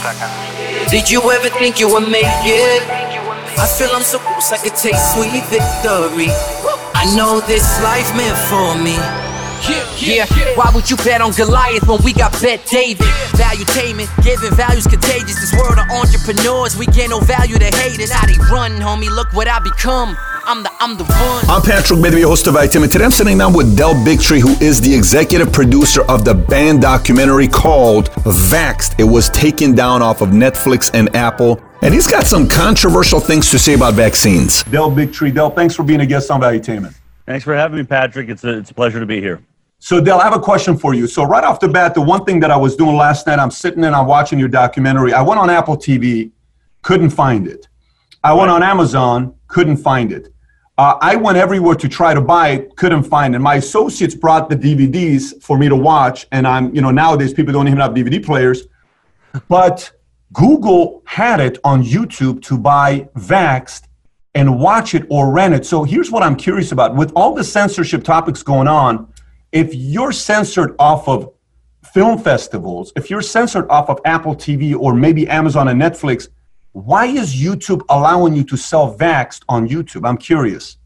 seconds. Did you ever think you would make it? I feel I'm so close, I could taste sweet victory. I know this life meant for me. Yeah, why would you bet on Goliath when we got Bet David? Value taming, giving values contagious. This world of entrepreneurs, we get no value to haters. How they run, homie, look what I become. I'm the, I'm the one. I'm Patrick Bet-David, host of ITM, and today I'm sitting down with Del Bigtree, who is the executive producer of the banned documentary called Vaxxed. It was taken down off of Netflix and Apple. And he's got some controversial things to say about vaccines. Del Bigtree. Del, thanks for being a guest on Valuetainment. Thanks for having me, Patrick. It's a, it's a pleasure to be here. So, Del, I have a question for you. So, right off the bat, the one thing that I was doing last night, I'm sitting and I'm watching your documentary. I went on Apple TV, couldn't find it. I went on Amazon, couldn't find it. Uh, I went everywhere to try to buy it, couldn't find it. My associates brought the DVDs for me to watch, and I'm, you know, nowadays people don't even have DVD players. But Google had it on YouTube to buy Vaxxed and watch it or rent it. So here's what I'm curious about. With all the censorship topics going on, if you're censored off of film festivals, if you're censored off of Apple TV or maybe Amazon and Netflix, why is YouTube allowing you to sell Vaxxed on YouTube? I'm curious.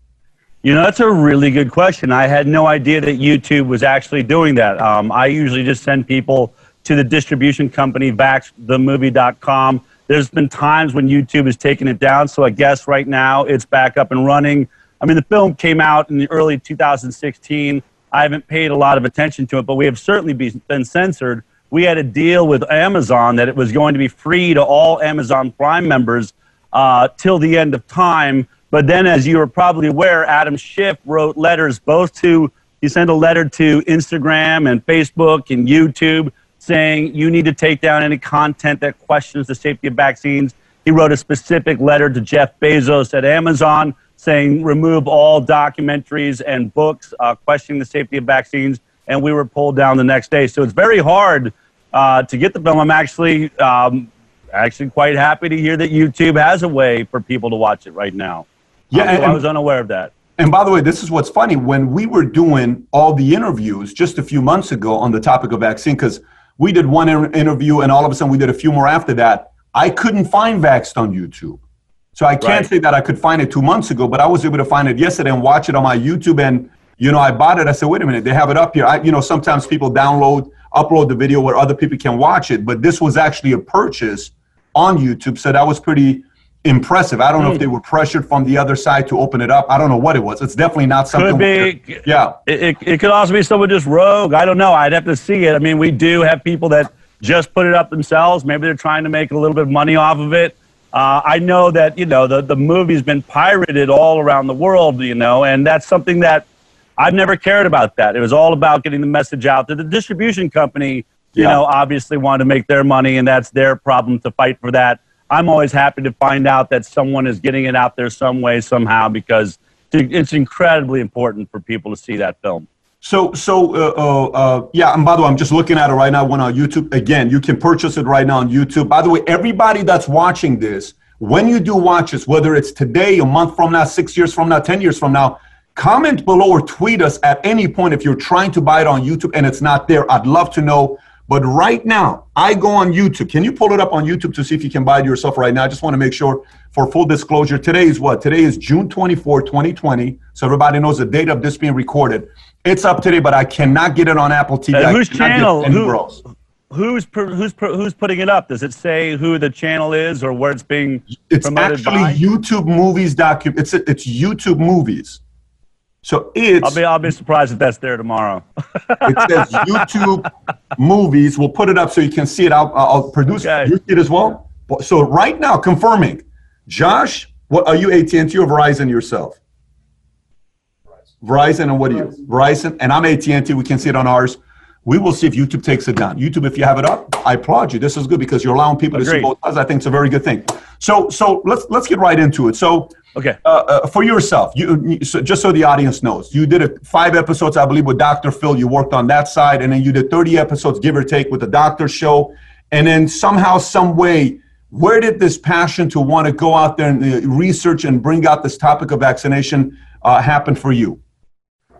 You know, that's a really good question. I had no idea that YouTube was actually doing that. Um, I usually just send people to the distribution company, vaxxedthemovie.com. There's been times when YouTube has taken it down, so I guess right now it's back up and running. I mean, the film came out in the early 2016. I haven't paid a lot of attention to it, but we have certainly been censored. We had a deal with Amazon that it was going to be free to all Amazon Prime members uh, till the end of time. But then, as you are probably aware, Adam Schiff wrote letters both to, he sent a letter to Instagram and Facebook and YouTube saying you need to take down any content that questions the safety of vaccines. He wrote a specific letter to Jeff Bezos at Amazon saying remove all documentaries and books uh, questioning the safety of vaccines, and we were pulled down the next day. So it's very hard uh, to get the film. I'm actually um, actually quite happy to hear that YouTube has a way for people to watch it right now. Yeah, um, and, I was unaware of that. And by the way, this is what's funny. When we were doing all the interviews just a few months ago on the topic of vaccine, because we did one interview and all of a sudden we did a few more after that, I couldn't find Vaxxed on YouTube. So I can't right. say that I could find it two months ago, but I was able to find it yesterday and watch it on my YouTube. And you know, I bought it. I said, wait a minute, they have it up here. I, you know, sometimes people download, upload the video where other people can watch it, but this was actually a purchase on YouTube. So that was pretty impressive. I don't know if they were pressured from the other side to open it up. I don't know what it was. It's definitely not something. Could be. Yeah. It, it, it could also be someone just rogue. I don't know. I'd have to see it. I mean, we do have people that just put it up themselves. Maybe they're trying to make a little bit of money off of it. Uh, I know that you know the the movie's been pirated all around the world, you know, and that's something that I've never cared about. That it was all about getting the message out. That the distribution company, you yeah. know, obviously wanted to make their money, and that's their problem to fight for that. I'm always happy to find out that someone is getting it out there some way, somehow, because it's incredibly important for people to see that film. So, so uh, uh, uh, yeah, and by the way, I'm just looking at it right now. On YouTube. Again, you can purchase it right now on YouTube. By the way, everybody that's watching this, when you do watch this, whether it's today, a month from now, six years from now, ten years from now, comment below or tweet us at any point if you're trying to buy it on YouTube and it's not there. I'd love to know. But right now, I go on YouTube. Can you pull it up on YouTube to see if you can buy it yourself right now? I just want to make sure for full disclosure. Today is what? Today is June 24, 2020. So everybody knows the date of this being recorded. It's up today, but I cannot get it on Apple TV. Uh, whose channel? Who, who's who's who's putting it up? Does it say who the channel is or where it's being? It's actually by? YouTube Movies docu. It's it's YouTube Movies. So it's. I'll be I'll be surprised if that's there tomorrow. it says YouTube Movies. We'll put it up so you can see it. I'll I'll produce okay. you see it as well. So right now, confirming, Josh, what are you AT&T or Verizon yourself? Verizon and what are you? Verizon and I'm AT&T. We can see it on ours. We will see if YouTube takes it down. YouTube, if you have it up, I applaud you. This is good because you're allowing people Agreed. to see both sides. I think it's a very good thing. So, so let's let's get right into it. So, okay, uh, uh, for yourself, you so just so the audience knows, you did a, five episodes, I believe, with Dr. Phil. You worked on that side, and then you did 30 episodes, give or take, with the Doctor Show, and then somehow, some way, where did this passion to want to go out there and uh, research and bring out this topic of vaccination uh, happen for you?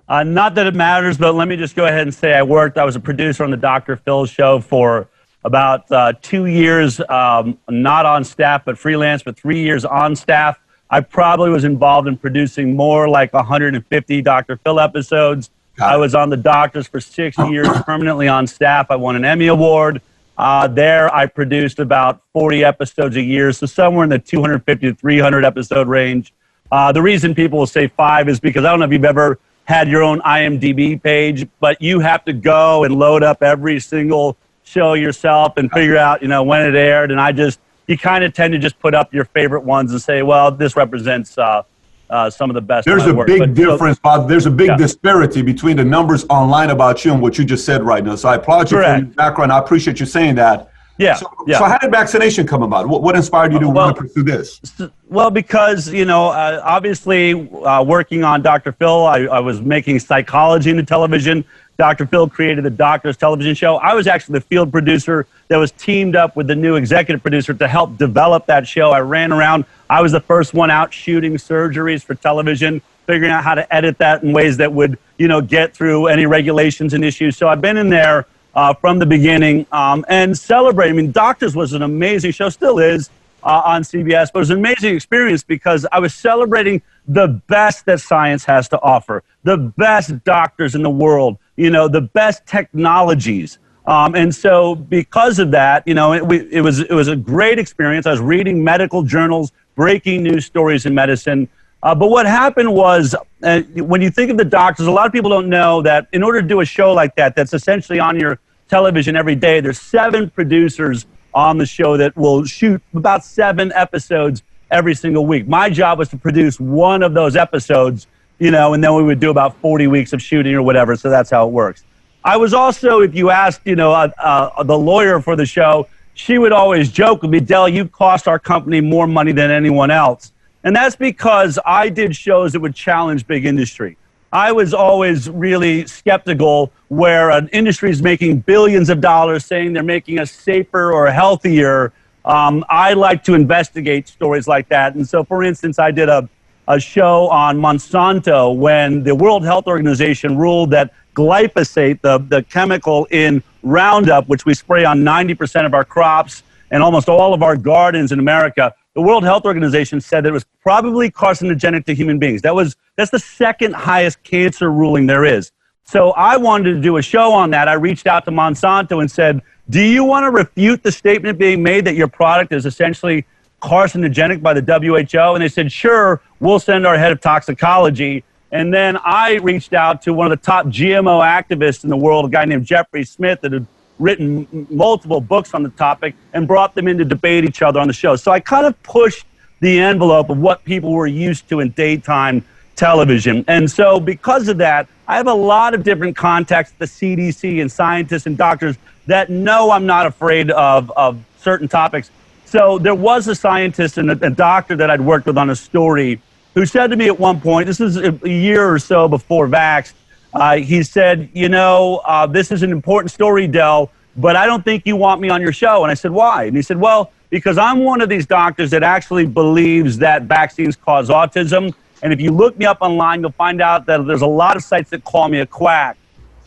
Uh, not that it matters, but let me just go ahead and say I worked. I was a producer on the Dr. Phil show for about uh, two years um, not on staff but freelance, but three years on staff. I probably was involved in producing more like 150 Dr. Phil episodes. I was on the Doctors for six years, permanently on staff. I won an Emmy Award. Uh, there, I produced about 40 episodes a year, so somewhere in the 250 to 300 episode range. Uh, the reason people will say five is because I don't know if you've ever had your own IMDb page, but you have to go and load up every single show yourself and figure out, you know, when it aired. And I just, you kind of tend to just put up your favorite ones and say, well, this represents uh, uh, some of the best. There's a big But, difference, Bob. There's a big Yeah. disparity between the numbers online about you and what you just said right now. So I applaud you for your background. I appreciate you saying that. Yeah, So, yeah. so how did vaccination come about? What, what inspired you to Well- want to pursue this? Well, because you know, uh, obviously, uh, working on Dr. Phil, I, I was making psychology into television. Dr. Phil created the Doctors television show. I was actually the field producer that was teamed up with the new executive producer to help develop that show. I ran around. I was the first one out shooting surgeries for television, figuring out how to edit that in ways that would, you know, get through any regulations and issues. So I've been in there uh, from the beginning um, and celebrating. I mean, Doctors was an amazing show, still is uh, on CBS, but it was an amazing experience because I was celebrating the best that science has to offer, the best doctors in the world, you know, the best technologies. Um, and so, because of that, you know, it, we, it was it was a great experience. I was reading medical journals, breaking news stories in medicine. Uh, but what happened was, uh, when you think of the doctors, a lot of people don't know that in order to do a show like that, that's essentially on your television every day, there's seven producers on the show that will shoot about seven episodes every single week. My job was to produce one of those episodes, you know, and then we would do about 40 weeks of shooting or whatever. So that's how it works. I was also, if you asked, you know, uh, uh, the lawyer for the show, she would always joke with me, Del, you cost our company more money than anyone else. And that's because I did shows that would challenge big industry. I was always really skeptical where an industry is making billions of dollars saying they're making us safer or healthier. Um, I like to investigate stories like that. And so, for instance, I did a, a show on Monsanto when the World Health Organization ruled that glyphosate, the, the chemical in Roundup, which we spray on 90% of our crops and almost all of our gardens in America, the World Health Organization said that it was probably carcinogenic to human beings. That was that's the second highest cancer ruling there is. So I wanted to do a show on that. I reached out to Monsanto and said, "Do you want to refute the statement being made that your product is essentially carcinogenic by the WHO?" And they said, "Sure, we'll send our head of toxicology." And then I reached out to one of the top GMO activists in the world, a guy named Jeffrey Smith, that had written multiple books on the topic and brought them in to debate each other on the show. So I kind of pushed the envelope of what people were used to in daytime television. And so because of that, I have a lot of different contacts at the CDC and scientists and doctors that know I'm not afraid of, of certain topics. So there was a scientist and a, a doctor that I'd worked with on a story who said to me at one point, this is a, year or so before Vax, uh, he said, You know, uh, this is an important story, Del, but I don't think you want me on your show. And I said, Why? And he said, Well, because I'm one of these doctors that actually believes that vaccines cause autism. And if you look me up online, you'll find out that there's a lot of sites that call me a quack.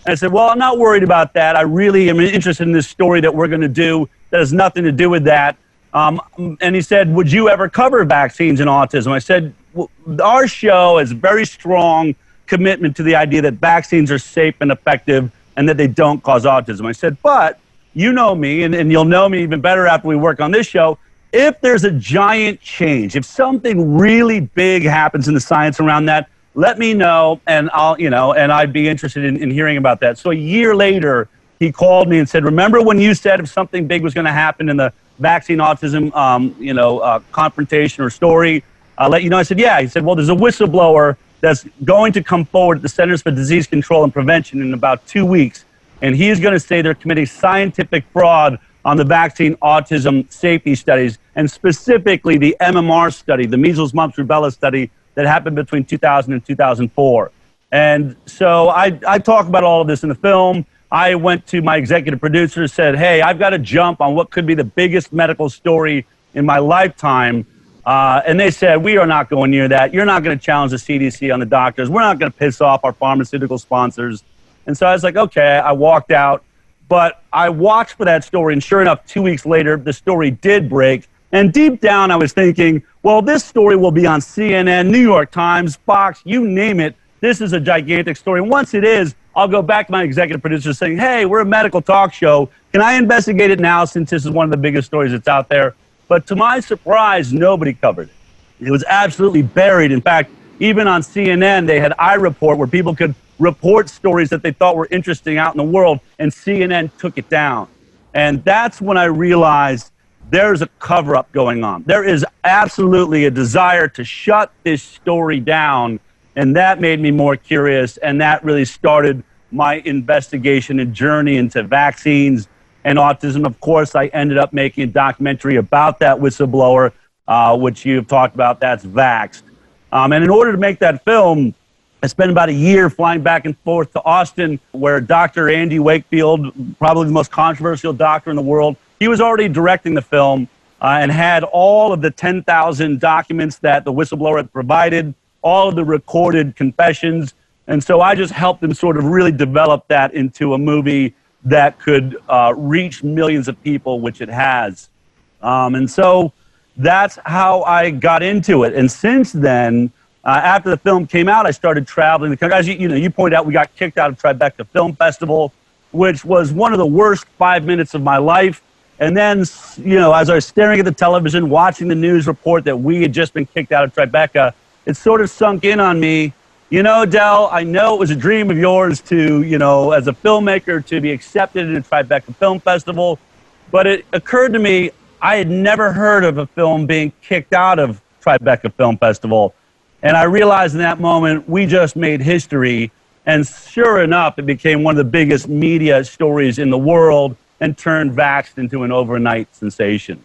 And I said, Well, I'm not worried about that. I really am interested in this story that we're going to do that has nothing to do with that. Um, and he said, Would you ever cover vaccines and autism? I said, well, Our show has very strong commitment to the idea that vaccines are safe and effective and that they don't cause autism. I said, But you know me, and, and you'll know me even better after we work on this show. If there's a giant change, if something really big happens in the science around that, let me know and I'll, you know, and I'd be interested in, in hearing about that. So a year later, he called me and said, Remember when you said if something big was going to happen in the vaccine autism, um, you know, uh, confrontation or story? I'll let you know. I said, Yeah. He said, Well, there's a whistleblower that's going to come forward at the Centers for Disease Control and Prevention in about two weeks. And he is going to say they're committing scientific fraud on the vaccine autism safety studies, and specifically the MMR study, the measles, mumps, rubella study that happened between 2000 and 2004. And so I, I talk about all of this in the film. I went to my executive producer said, Hey, I've got to jump on what could be the biggest medical story in my lifetime. Uh, and they said, We are not going near that. You're not going to challenge the CDC on the doctors. We're not going to piss off our pharmaceutical sponsors. And so I was like, Okay. I walked out. But I watched for that story, and sure enough, two weeks later, the story did break. And deep down, I was thinking, well, this story will be on CNN, New York Times, Fox, you name it. This is a gigantic story. And once it is, I'll go back to my executive producer saying, hey, we're a medical talk show. Can I investigate it now since this is one of the biggest stories that's out there? But to my surprise, nobody covered it. It was absolutely buried. In fact, even on CNN, they had iReport where people could report stories that they thought were interesting out in the world, and CNN took it down. And that's when I realized there's a cover up going on. There is absolutely a desire to shut this story down. And that made me more curious. And that really started my investigation and journey into vaccines and autism. Of course, I ended up making a documentary about that whistleblower, uh, which you've talked about. That's Vaxxed. Um, and in order to make that film, I spent about a year flying back and forth to Austin, where Dr. Andy Wakefield, probably the most controversial doctor in the world, he was already directing the film uh, and had all of the 10,000 documents that the whistleblower had provided, all of the recorded confessions. And so I just helped them sort of really develop that into a movie that could uh, reach millions of people, which it has. Um, and so that's how I got into it. And since then, uh, after the film came out, I started traveling the country. As you, you know, you pointed out, we got kicked out of Tribeca Film Festival, which was one of the worst five minutes of my life. And then, you know, as I was staring at the television, watching the news report that we had just been kicked out of Tribeca, it sort of sunk in on me. You know, Del, I know it was a dream of yours to, you know, as a filmmaker, to be accepted the Tribeca Film Festival. But it occurred to me, I had never heard of a film being kicked out of Tribeca Film Festival. And I realized in that moment, we just made history. And sure enough, it became one of the biggest media stories in the world and turned Vaxxed into an overnight sensation.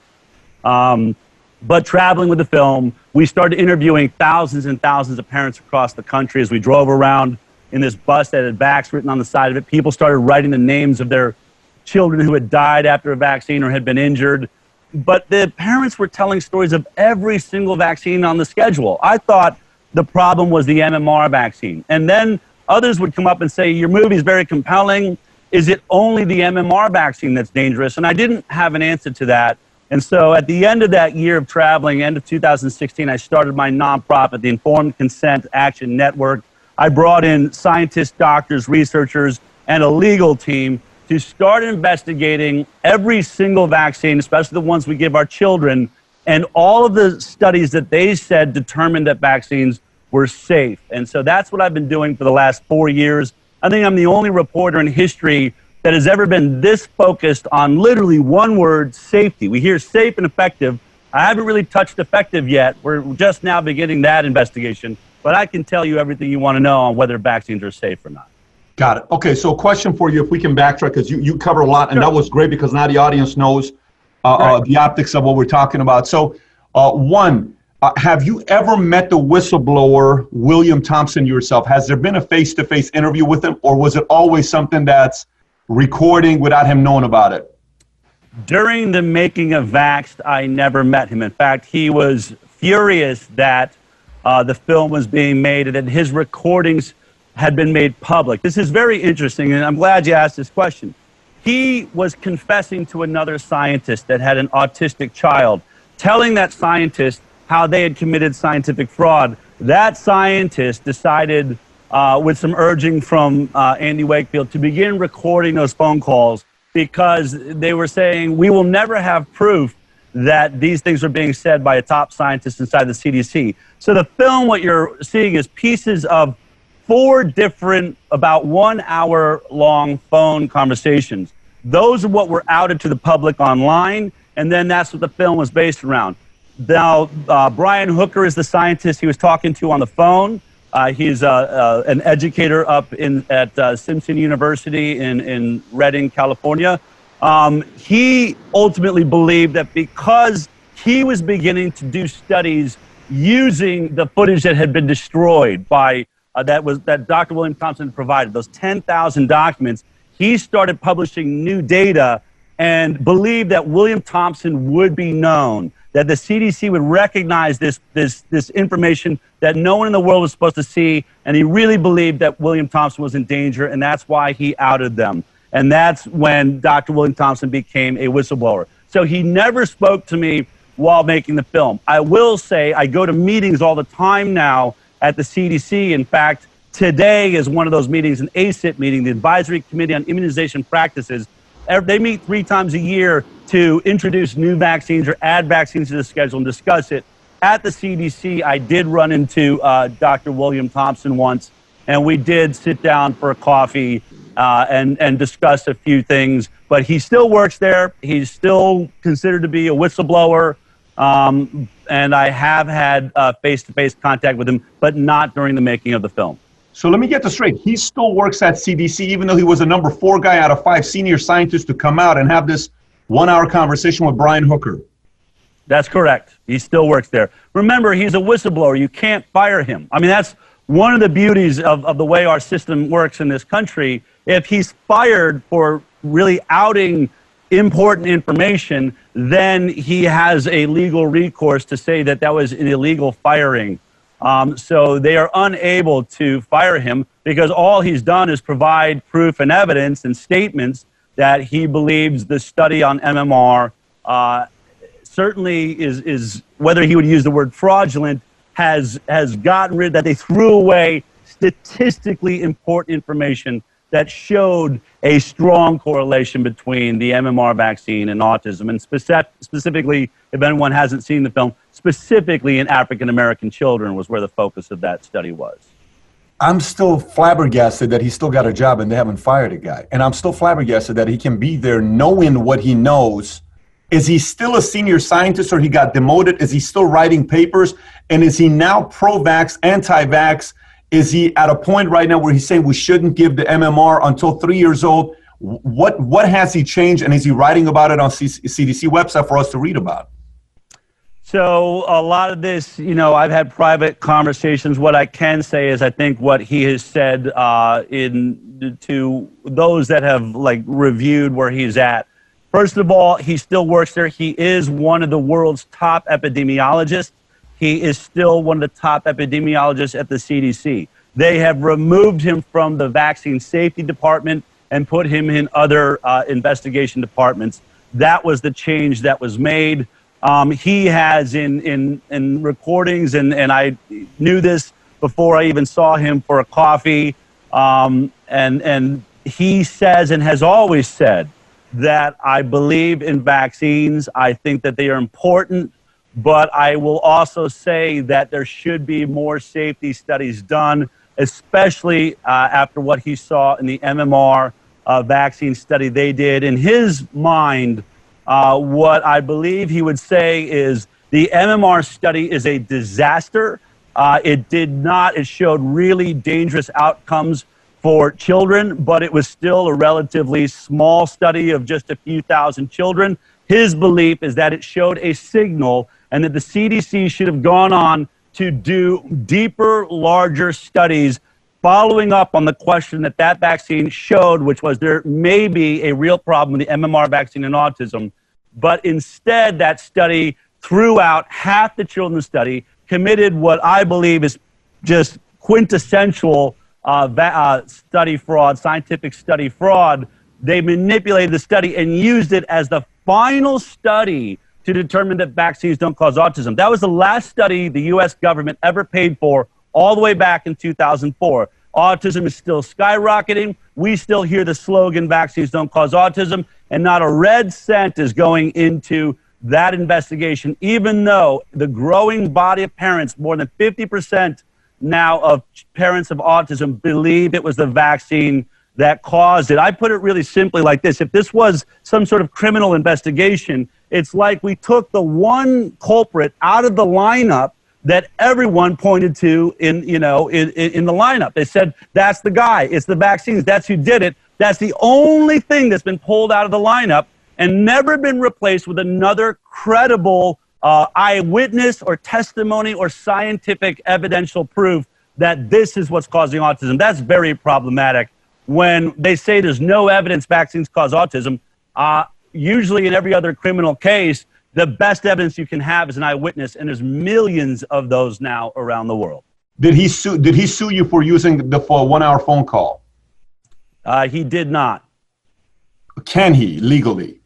Um, but traveling with the film, we started interviewing thousands and thousands of parents across the country as we drove around in this bus that had Vax written on the side of it. People started writing the names of their children who had died after a vaccine or had been injured but the parents were telling stories of every single vaccine on the schedule. I thought the problem was the MMR vaccine. And then others would come up and say, Your movie is very compelling. Is it only the MMR vaccine that's dangerous? And I didn't have an answer to that. And so at the end of that year of traveling, end of 2016, I started my nonprofit, the Informed Consent Action Network. I brought in scientists, doctors, researchers, and a legal team to start investigating every single vaccine, especially the ones we give our children, and all of the studies that they said determined that vaccines were safe. And so that's what I've been doing for the last four years. I think I'm the only reporter in history that has ever been this focused on literally one word safety. We hear safe and effective. I haven't really touched effective yet. We're just now beginning that investigation, but I can tell you everything you want to know on whether vaccines are safe or not. Got it. Okay, so a question for you, if we can backtrack, because you, you cover a lot, and sure. that was great because now the audience knows uh, uh right. uh, the optics of what we're talking about. So, uh, one, uh, have you ever met the whistleblower, William Thompson, yourself? Has there been a face to face interview with him, or was it always something that's recording without him knowing about it? During the making of Vaxxed, I never met him. In fact, he was furious that uh, the film was being made and that his recordings had been made public. This is very interesting, and I'm glad you asked this question. He was confessing to another scientist that had an autistic child, telling that scientist how they had committed scientific fraud. That scientist decided, uh, with some urging from uh, Andy Wakefield, to begin recording those phone calls because they were saying, We will never have proof that these things are being said by a top scientist inside the CDC. So the film, what you're seeing is pieces of four different, about one hour long phone conversations. Those are what were outed to the public online, and then that's what the film was based around. Now, uh, Brian Hooker is the scientist he was talking to on the phone. Uh, he's uh, uh an educator up in, at uh, Simpson University in, in Redding, California. Um, he ultimately believed that because he was beginning to do studies using the footage that had been destroyed by uh, that was that Dr. William Thompson provided, those 10,000 documents, he started publishing new data and believed that William Thompson would be known, that the CDC would recognize this, this, this information that no one in the world was supposed to see, and he really believed that William Thompson was in danger, and that's why he outed them. And that's when Dr. William Thompson became a whistleblower. So he never spoke to me while making the film. I will say I go to meetings all the time now at the CDC. In fact, today is one of those meetings, an ACIP meeting, the Advisory Committee on Immunization Practices. They meet three times a year to introduce new vaccines or add vaccines to the schedule and discuss it. At the CDC, I did run into uh, Dr. William Thompson once, and we did sit down for a coffee uh, and, and discuss a few things. But he still works there. He's still considered to be a whistleblower. Um, and I have had face to face contact with him, but not during the making of the film. So let me get this straight. He still works at CDC, even though he was a number four guy out of five senior scientists to come out and have this one hour conversation with Brian Hooker. That's correct. He still works there. Remember, he's a whistleblower. You can't fire him. I mean, that's one of the beauties of, of the way our system works in this country. If he's fired for really outing important information, then he has a legal recourse to say that that was an illegal firing. Um, so they are unable to fire him because all he's done is provide proof and evidence and statements that he believes the study on MMR uh, certainly is, is, whether he would use the word fraudulent, has, has gotten rid, that they threw away statistically important information that showed a strong correlation between the MMR vaccine and autism, and speci- specifically, if anyone hasn't seen the film, specifically in African American children was where the focus of that study was. I'm still flabbergasted that he still got a job and they haven't fired a guy. And I'm still flabbergasted that he can be there knowing what he knows. Is he still a senior scientist or he got demoted? Is he still writing papers? And is he now pro vax, anti vax? Is he at a point right now where he's saying we shouldn't give the MMR until three years old? What what has he changed, and is he writing about it on CDC website for us to read about? So a lot of this, you know, I've had private conversations. What I can say is, I think what he has said uh, in to those that have like reviewed where he's at. First of all, he still works there. He is one of the world's top epidemiologists. He is still one of the top epidemiologists at the CDC. They have removed him from the vaccine safety department and put him in other uh, investigation departments. That was the change that was made. Um, he has in, in, in recordings, and, and I knew this before I even saw him for a coffee. Um, and, and he says and has always said that I believe in vaccines. I think that they are important but I will also say that there should be more safety studies done, especially uh, after what he saw in the MMR uh, vaccine study they did. In his mind, uh, what I believe he would say is the MMR study is a disaster. Uh, it did not, it showed really dangerous outcomes for children, but it was still a relatively small study of just a few thousand children. His belief is that it showed a signal and that the CDC should have gone on to do deeper, larger studies following up on the question that that vaccine showed, which was there may be a real problem with the MMR vaccine and autism. But instead, that study threw out half the children's study, committed what I believe is just quintessential uh, va- uh, study fraud, scientific study fraud. They manipulated the study and used it as the final study to determine that vaccines don't cause autism. That was the last study the U.S. government ever paid for, all the way back in 2004. Autism is still skyrocketing. We still hear the slogan, vaccines don't cause autism, and not a red cent is going into that investigation, even though the growing body of parents, more than 50% now of parents of autism, believe it was the vaccine that caused it. I put it really simply like this if this was some sort of criminal investigation, it's like we took the one culprit out of the lineup that everyone pointed to in, you know, in, in the lineup. They said, that's the guy. It's the vaccines. That's who did it. That's the only thing that's been pulled out of the lineup and never been replaced with another credible uh, eyewitness or testimony or scientific evidential proof that this is what's causing autism. That's very problematic. When they say there's no evidence vaccines cause autism, uh, usually in every other criminal case, the best evidence you can have is an eyewitness, and there's millions of those now around the world. Did he sue? Did he sue you for using the for one-hour phone call? Uh, he did not. can he legally?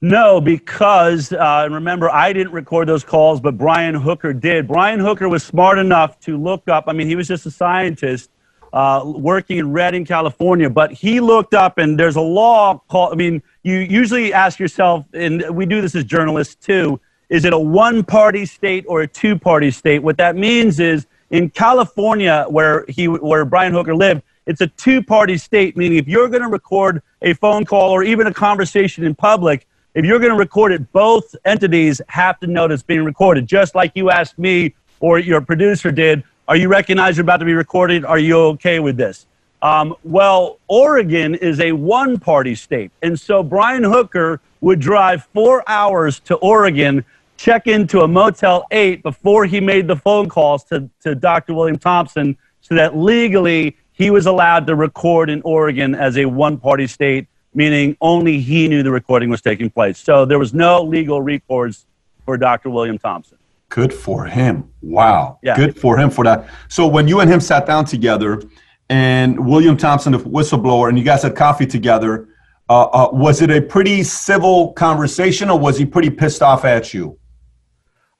No, because uh, remember, I didn't record those calls, but Brian Hooker did. Brian Hooker was smart enough to look up. I mean, he was just a scientist uh, working in Redding, California, but he looked up, and there's a law called. I mean, you usually ask yourself, and we do this as journalists too. Is it a one-party state or a two-party state? What that means is in California, where he, where Brian Hooker lived, it's a two-party state. Meaning, if you're going to record a phone call or even a conversation in public, if you're going to record it, both entities have to know it's being recorded. Just like you asked me or your producer did, are you recognized you're about to be recorded? Are you okay with this? Um, well, Oregon is a one party state. And so Brian Hooker would drive four hours to Oregon, check into a Motel 8 before he made the phone calls to, to Dr. William Thompson so that legally he was allowed to record in Oregon as a one party state, meaning only he knew the recording was taking place. So there was no legal recourse for Dr. William Thompson. Good for him. Wow. Yeah. Good for him for that. So when you and him sat down together, and William Thompson, the whistleblower, and you guys had coffee together, uh, uh, was it a pretty civil conversation, or was he pretty pissed off at you?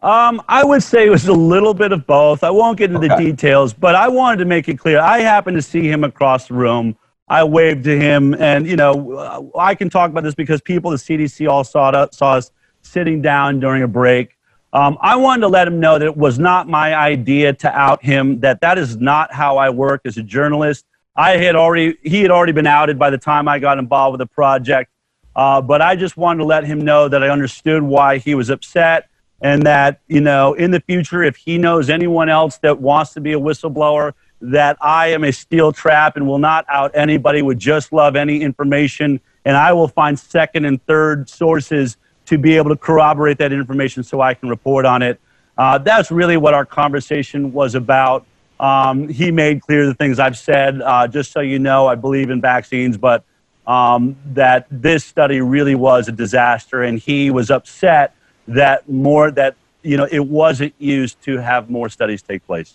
Um, I would say it was a little bit of both. I won't get into okay. the details, but I wanted to make it clear. I happened to see him across the room. I waved to him, and you know, I can talk about this because people at the CDC all saw, saw us sitting down during a break. Um, I wanted to let him know that it was not my idea to out him, that that is not how I work as a journalist. I had already, he had already been outed by the time I got involved with the project. Uh, but I just wanted to let him know that I understood why he was upset and that, you know, in the future, if he knows anyone else that wants to be a whistleblower, that I am a steel trap and will not out anybody, would just love any information. And I will find second and third sources to be able to corroborate that information so I can report on it. Uh, that's really what our conversation was about. Um, he made clear the things I've said. Uh, just so you know, I believe in vaccines, but um, that this study really was a disaster, and he was upset that more that you know it wasn't used to have more studies take place.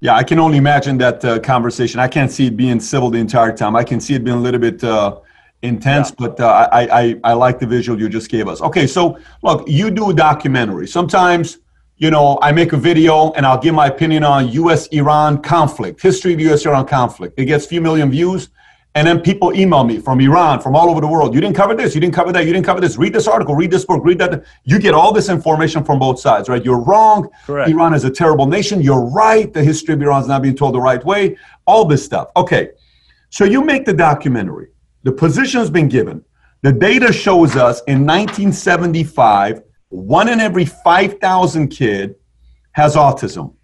Yeah, I can only imagine that uh, conversation. I can't see it being civil the entire time. I can see it being a little bit uh, intense, yeah. but uh, I, I, I like the visual you just gave us. Okay, so look, you do a documentary. Sometimes, you know, I make a video and I'll give my opinion on U.S.-Iran conflict, history of U.S.-Iran conflict. It gets a few million views, and then people email me from Iran, from all over the world. You didn't cover this, you didn't cover that, you didn't cover this. Read this article, read this book, read that. You get all this information from both sides, right? You're wrong. Correct. Iran is a terrible nation. You're right. The history of Iran is not being told the right way. All this stuff. Okay, so you make the documentary the position has been given. The data shows us in 1975, one in every 5,000 kid has autism.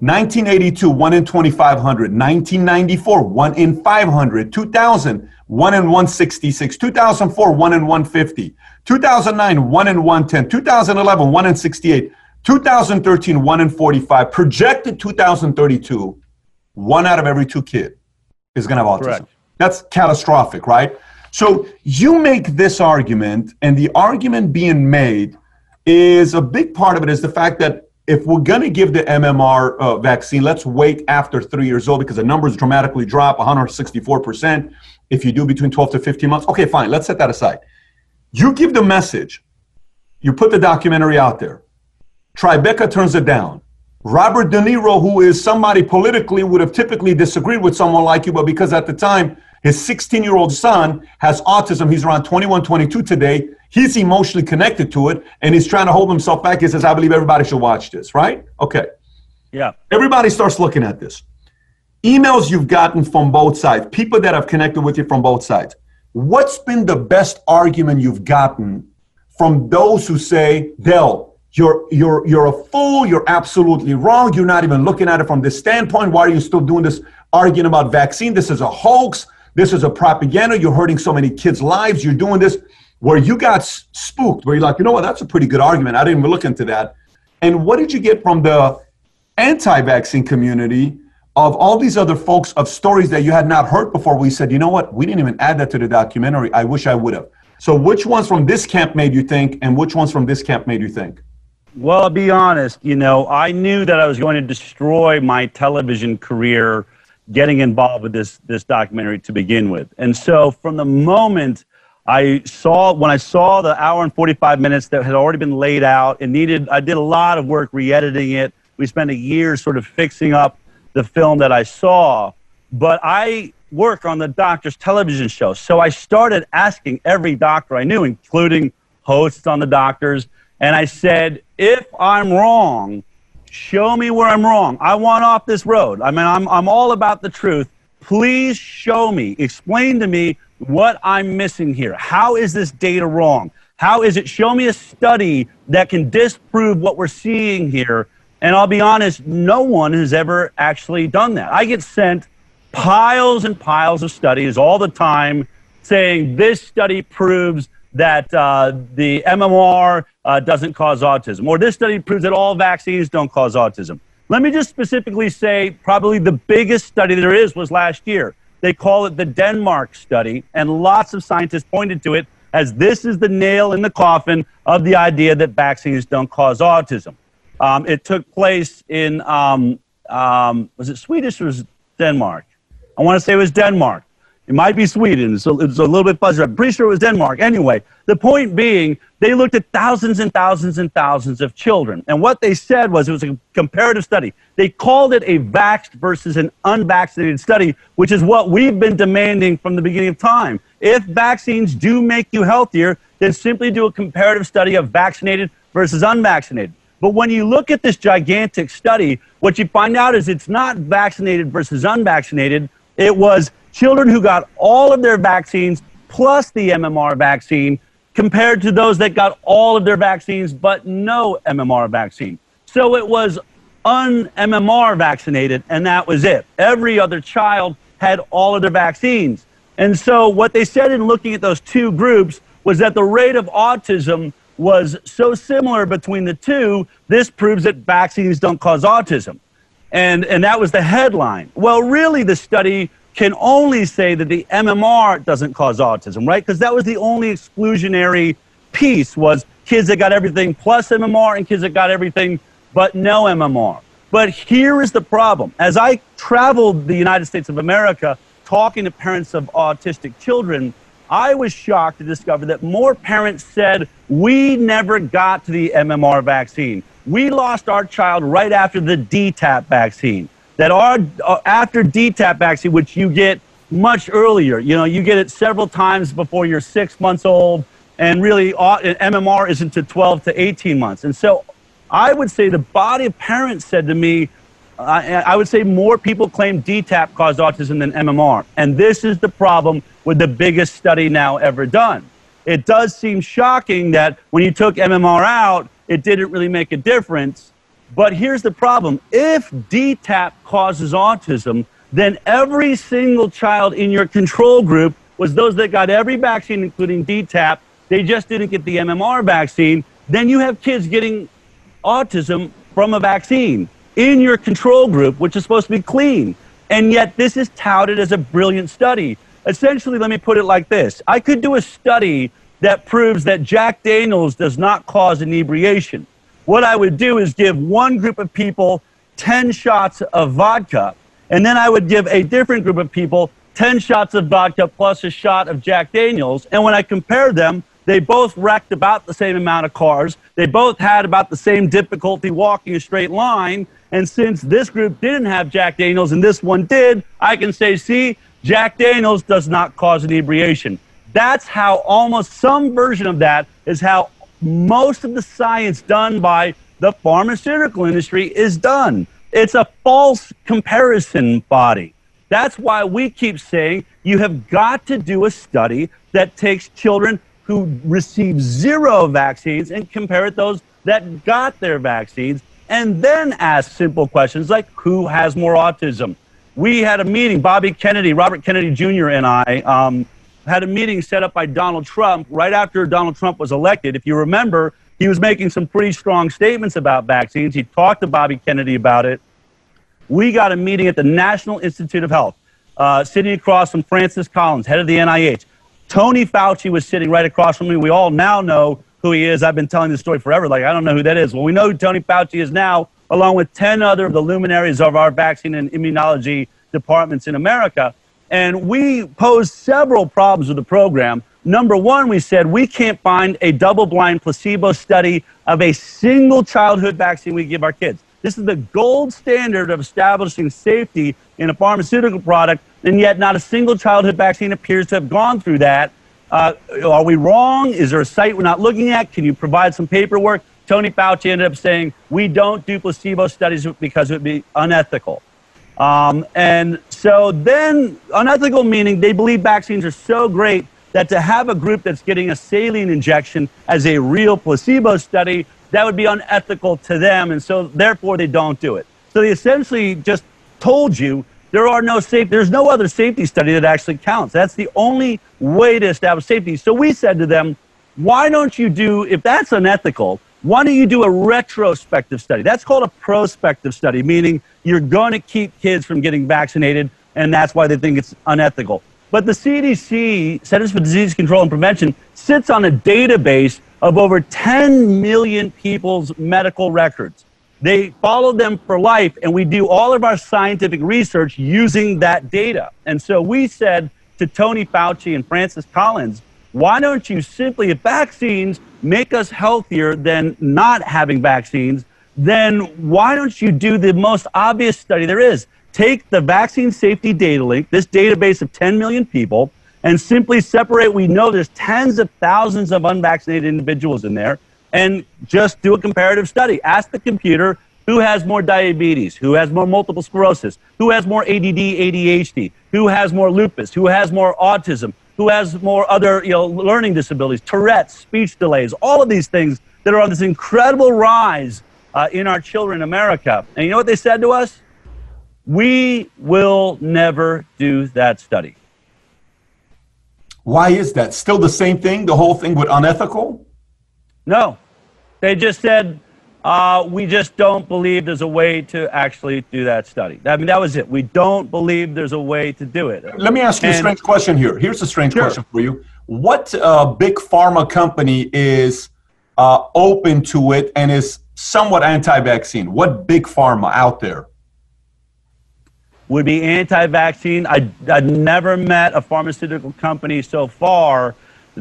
1982, one in 2,500. 1994, one in 500. 2000, one in 166. 2004, one in 150. 2009, one in 110. 2011, one in 68. 2013, one in 45. Projected 2032, one out of every two kid is going to have autism. Correct. That's catastrophic, right? So you make this argument, and the argument being made is a big part of it is the fact that if we're going to give the MMR uh, vaccine, let's wait after three years old because the numbers dramatically drop 164% if you do between 12 to 15 months. Okay, fine, let's set that aside. You give the message, you put the documentary out there. Tribeca turns it down. Robert De Niro, who is somebody politically would have typically disagreed with someone like you, but because at the time his 16 year old son has autism. He's around 21, 22 today. He's emotionally connected to it and he's trying to hold himself back. He says, I believe everybody should watch this, right? Okay. Yeah. Everybody starts looking at this. Emails you've gotten from both sides, people that have connected with you from both sides. What's been the best argument you've gotten from those who say, Del, you're you're you're a fool, you're absolutely wrong, you're not even looking at it from this standpoint. Why are you still doing this arguing about vaccine? This is a hoax. This is a propaganda. You're hurting so many kids' lives. You're doing this where you got spooked, where you're like, you know what, that's a pretty good argument. I didn't even look into that. And what did you get from the anti vaccine community of all these other folks of stories that you had not heard before? We said, you know what, we didn't even add that to the documentary. I wish I would have. So, which ones from this camp made you think, and which ones from this camp made you think? Well, I'll be honest, you know, I knew that I was going to destroy my television career getting involved with this this documentary to begin with. And so from the moment I saw when I saw the hour and 45 minutes that had already been laid out and needed, I did a lot of work re-editing it. We spent a year sort of fixing up the film that I saw, but I work on the doctor's television show. So I started asking every doctor I knew, including hosts on the doctors, and I said, if I'm wrong, show me where I'm wrong. I want off this road. I mean, I'm, I'm all about the truth. Please show me, explain to me what I'm missing here. How is this data wrong? How is it? Show me a study that can disprove what we're seeing here. And I'll be honest, no one has ever actually done that. I get sent piles and piles of studies all the time saying this study proves that uh, the MMR uh, doesn't cause autism, or this study proves that all vaccines don't cause autism. Let me just specifically say probably the biggest study there is was last year. They call it the Denmark study, and lots of scientists pointed to it as this is the nail in the coffin of the idea that vaccines don't cause autism. Um, it took place in, um, um, was it Swedish or was it Denmark? I want to say it was Denmark. It might be Sweden, so it's a little bit fuzzy. I'm pretty sure it was Denmark. Anyway, the point being, they looked at thousands and thousands and thousands of children. And what they said was it was a comparative study. They called it a vaxxed versus an unvaccinated study, which is what we've been demanding from the beginning of time. If vaccines do make you healthier, then simply do a comparative study of vaccinated versus unvaccinated. But when you look at this gigantic study, what you find out is it's not vaccinated versus unvaccinated. It was children who got all of their vaccines plus the MMR vaccine compared to those that got all of their vaccines but no MMR vaccine. So it was un-MMR vaccinated, and that was it. Every other child had all of their vaccines. And so what they said in looking at those two groups was that the rate of autism was so similar between the two, this proves that vaccines don't cause autism. And, and that was the headline. Well, really, the study can only say that the MMR doesn't cause autism, right? Because that was the only exclusionary piece was kids that got everything plus MMR and kids that got everything but no MMR. But here is the problem. As I traveled the United States of America talking to parents of autistic children, I was shocked to discover that more parents said, We never got to the MMR vaccine. We lost our child right after the DTaP vaccine that are uh, after DTaP vaccine, which you get much earlier. You know, you get it several times before you're six months old, and really uh, MMR isn't to 12 to 18 months. And so I would say the body of parents said to me, uh, I would say more people claim DTaP caused autism than MMR. And this is the problem with the biggest study now ever done. It does seem shocking that when you took MMR out, it didn't really make a difference. But here's the problem if DTaP causes autism, then every single child in your control group was those that got every vaccine, including DTaP. They just didn't get the MMR vaccine. Then you have kids getting autism from a vaccine in your control group, which is supposed to be clean. And yet, this is touted as a brilliant study. Essentially, let me put it like this I could do a study that proves that Jack Daniels does not cause inebriation. What I would do is give one group of people 10 shots of vodka, and then I would give a different group of people 10 shots of vodka plus a shot of Jack Daniels. And when I compared them, they both wrecked about the same amount of cars. They both had about the same difficulty walking a straight line. And since this group didn't have Jack Daniels and this one did, I can say, see, Jack Daniels does not cause inebriation. That's how almost some version of that is how most of the science done by the pharmaceutical industry is done. It's a false comparison body. That's why we keep saying you have got to do a study that takes children who receive zero vaccines and compare it those that got their vaccines and then ask simple questions like who has more autism. We had a meeting, Bobby Kennedy, Robert Kennedy Jr. and I, um, had a meeting set up by Donald Trump right after Donald Trump was elected. If you remember, he was making some pretty strong statements about vaccines. He talked to Bobby Kennedy about it. We got a meeting at the National Institute of Health, uh, sitting across from Francis Collins, head of the NIH. Tony Fauci was sitting right across from me. We all now know who he is. I've been telling this story forever. Like, I don't know who that is. Well, we know who Tony Fauci is now, along with 10 other of the luminaries of our vaccine and immunology departments in America. And we posed several problems with the program. Number one, we said we can't find a double blind placebo study of a single childhood vaccine we give our kids. This is the gold standard of establishing safety in a pharmaceutical product, and yet not a single childhood vaccine appears to have gone through that. Uh, are we wrong? Is there a site we're not looking at? Can you provide some paperwork? Tony Fauci ended up saying, we don't do placebo studies because it would be unethical. Um, and so then, unethical meaning they believe vaccines are so great that to have a group that's getting a saline injection as a real placebo study, that would be unethical to them. And so, therefore, they don't do it. So they essentially just told you there are no safe, there's no other safety study that actually counts. That's the only way to establish safety. So we said to them, why don't you do, if that's unethical, why don't you do a retrospective study? That's called a prospective study, meaning you're going to keep kids from getting vaccinated, and that's why they think it's unethical. But the CDC, Centers for Disease Control and Prevention, sits on a database of over 10 million people's medical records. They follow them for life, and we do all of our scientific research using that data. And so we said to Tony Fauci and Francis Collins, why don't you simply, if vaccines make us healthier than not having vaccines, then why don't you do the most obvious study there is? Take the vaccine safety data link, this database of 10 million people, and simply separate. We know there's tens of thousands of unvaccinated individuals in there, and just do a comparative study. Ask the computer who has more diabetes, who has more multiple sclerosis, who has more ADD, ADHD, who has more lupus, who has more autism, who has more other you know, learning disabilities, Tourette's, speech delays, all of these things that are on this incredible rise uh, in our children in America. And you know what they said to us? We will never do that study. Why is that? Still the same thing? The whole thing with unethical? No. They just said uh, we just don't believe there's a way to actually do that study. I mean, that was it. We don't believe there's a way to do it. Let me ask you and, a strange question here. Here's a strange sure. question for you. What uh, big pharma company is uh, open to it and is somewhat anti vaccine? What big pharma out there? Would be anti vaccine. I, I've never met a pharmaceutical company so far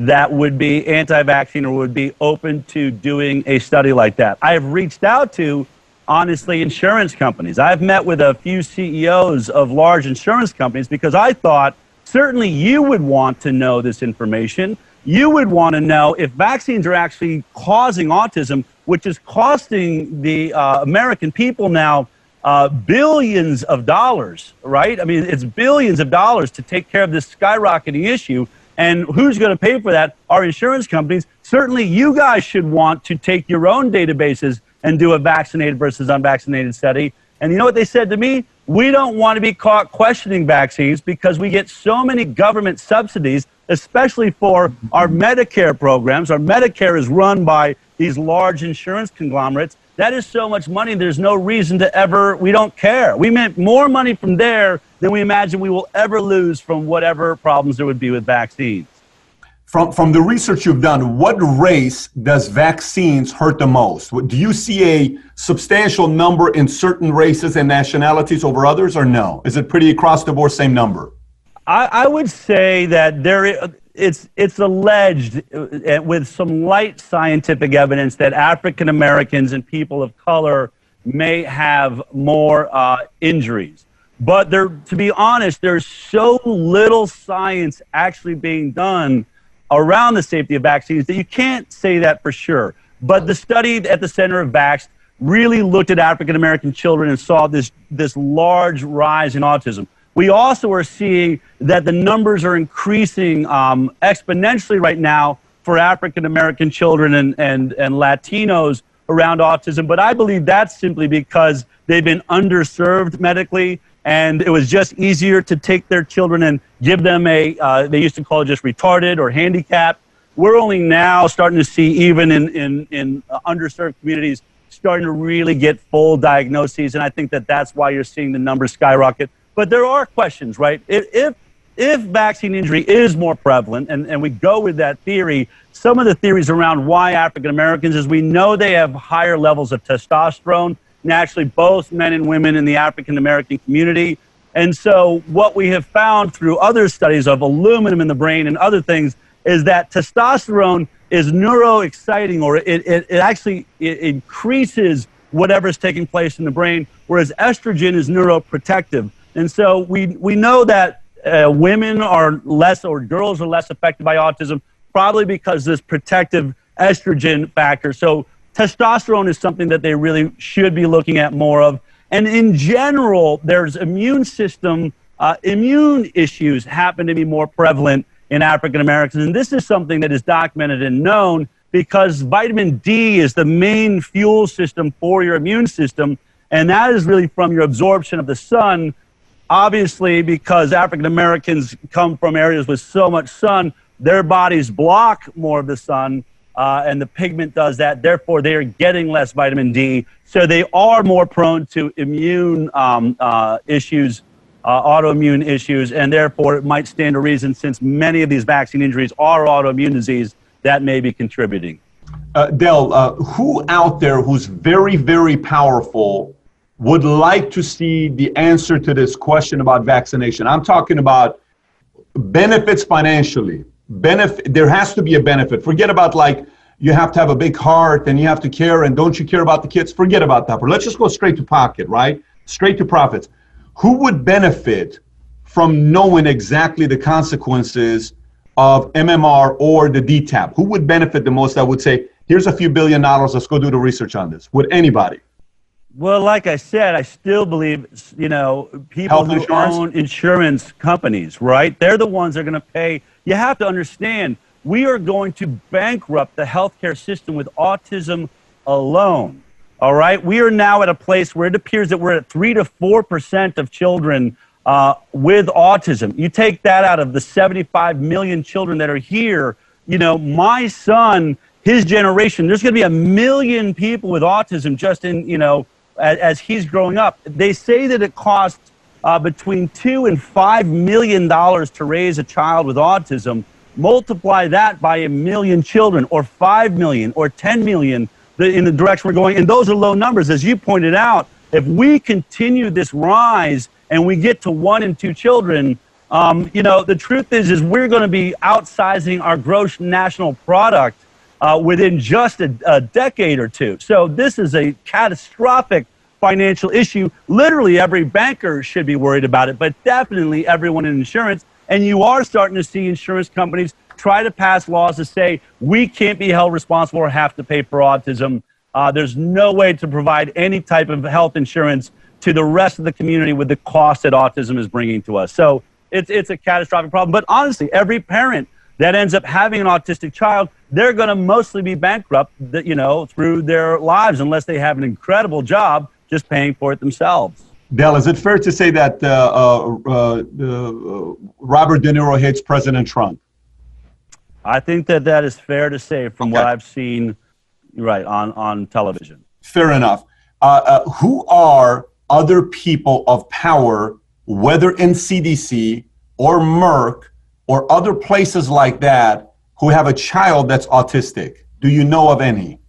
that would be anti vaccine or would be open to doing a study like that. I have reached out to, honestly, insurance companies. I've met with a few CEOs of large insurance companies because I thought certainly you would want to know this information. You would want to know if vaccines are actually causing autism, which is costing the uh, American people now uh, billions of dollars, right? I mean, it's billions of dollars to take care of this skyrocketing issue. And who's going to pay for that? Our insurance companies. Certainly, you guys should want to take your own databases and do a vaccinated versus unvaccinated study. And you know what they said to me? We don't want to be caught questioning vaccines because we get so many government subsidies, especially for our Medicare programs. Our Medicare is run by these large insurance conglomerates. That is so much money, there's no reason to ever, we don't care. We make more money from there than we imagine we will ever lose from whatever problems there would be with vaccines. From, from the research you've done, what race does vaccines hurt the most? Do you see a substantial number in certain races and nationalities over others, or no? Is it pretty across the board, same number? I, I would say that there, it's, it's alleged uh, with some light scientific evidence that African Americans and people of color may have more uh, injuries. But there, to be honest, there's so little science actually being done around the safety of vaccines that you can't say that for sure. But the study at the Center of Vax really looked at African American children and saw this, this large rise in autism. We also are seeing that the numbers are increasing um, exponentially right now for African American children and, and, and Latinos around autism. But I believe that's simply because they've been underserved medically and it was just easier to take their children and give them a, uh, they used to call it just retarded or handicapped. We're only now starting to see, even in, in, in uh, underserved communities, starting to really get full diagnoses. And I think that that's why you're seeing the numbers skyrocket. But there are questions, right? If, if, vaccine injury is more prevalent, and, and we go with that theory, some of the theories around why African Americans is we know they have higher levels of testosterone naturally both men and women in the African American community. And so, what we have found through other studies of aluminum in the brain and other things is that testosterone is neuroexciting or it, it, it actually it increases whatever's taking place in the brain, whereas estrogen is neuroprotective. And so we, we know that uh, women are less or girls are less affected by autism, probably because this protective estrogen factor. So testosterone is something that they really should be looking at more of. And in general, there's immune system, uh, immune issues happen to be more prevalent in African Americans. And this is something that is documented and known because vitamin D is the main fuel system for your immune system. And that is really from your absorption of the sun. Obviously, because African Americans come from areas with so much sun, their bodies block more of the sun, uh, and the pigment does that. Therefore, they are getting less vitamin D. So they are more prone to immune um, uh, issues uh, autoimmune issues, and therefore it might stand to reason since many of these vaccine injuries are autoimmune disease that may be contributing. Uh, Del, uh, who out there who's very, very powerful would like to see the answer to this question about vaccination? I'm talking about benefits financially. Benefit. There has to be a benefit. Forget about like you have to have a big heart and you have to care and don't you care about the kids? Forget about that. But let's just go straight to pocket, right? Straight to profits who would benefit from knowing exactly the consequences of MMR or the DTaP? Who would benefit the most? I would say, here's a few billion dollars, let's go do the research on this. Would anybody? Well, like I said, I still believe, you know, people Health who insurance? own insurance companies, right? They're the ones that are going to pay. You have to understand, we are going to bankrupt the healthcare system with autism alone. All right. We are now at a place where it appears that we're at 3 to 4% of children uh, with autism. You take that out of the 75 million children that are here. You know, my son, his generation, there's going to be a million people with autism just in, you know, as, as he's growing up. They say that it costs uh, between two and five million dollars to raise a child with autism. Multiply that by a million children, or five million, or 10 million in the direction we're going. And those are low numbers. As you pointed out, if we continue this rise and we get to one and two children, um, you know, the truth is, is we're going to be outsizing our gross national product uh, within just a, a decade or two. So this is a catastrophic financial issue. Literally, every banker should be worried about it, but definitely everyone in insurance. And you are starting to see insurance companies try to pass laws to say we can't be held responsible or have to pay for autism. Uh, there's no way to provide any type of health insurance to the rest of the community with the cost that autism is bringing to us. So it's, it's a catastrophic problem. But honestly, every parent that ends up having an autistic child, they're going to mostly be bankrupt, you know, through their lives unless they have an incredible job just paying for it themselves. Del, is it fair to say that uh, uh, uh, uh Robert De Niro hates President Trump? I think that that is fair to say from okay. what I've seen, right, on, on television. Fair enough. Uh, uh, who are other people of power, whether in CDC or Merck or other places like that, who have a child that's autistic? Do you know of any?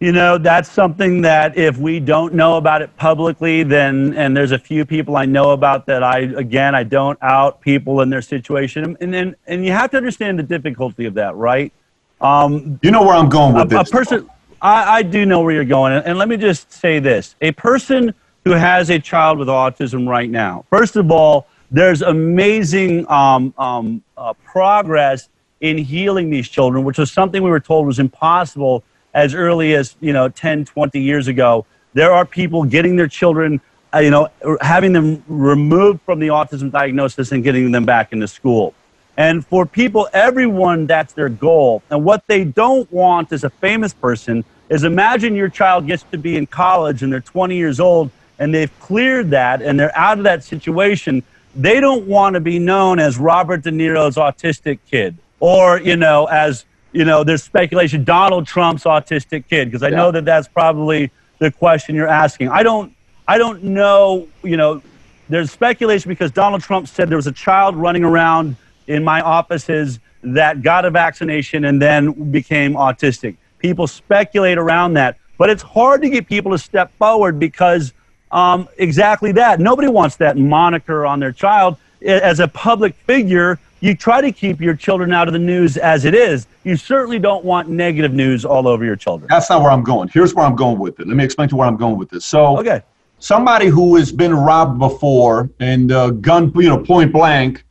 You know, that's something that if we don't know about it publicly, then, and there's a few people I know about that I, again, I don't out people in their situation. And then, and you have to understand the difficulty of that, right? Um, you know where I'm going with a, this. A person, I, I do know where you're going. And let me just say this a person who has a child with autism right now, first of all, there's amazing um, um, uh, progress in healing these children, which was something we were told was impossible as early as you know 10 20 years ago. There are people getting their children uh, you know having them removed from the autism diagnosis and getting them back into school. And for people everyone that's their goal. And what they don't want as a famous person is imagine your child gets to be in college and they're 20 years old and they've cleared that and they're out of that situation. They don't want to be known as robert de niro's autistic kid or you know as you know, there's speculation Donald Trump's autistic kid because I yeah. know that that's probably the question you're asking. I don't, I don't know. You know, there's speculation because Donald Trump said there was a child running around in my offices that got a vaccination and then became autistic. People speculate around that, but it's hard to get people to step forward because um, exactly that. Nobody wants that moniker on their child as a public figure, you try to keep your children out of the news as it is. You certainly don't want negative news all over your children. That's not where I'm going. Here's where I'm going with it. Let me explain to where I'm going with this. So, okay. somebody who has been robbed before and uh, gun, you know, point blank,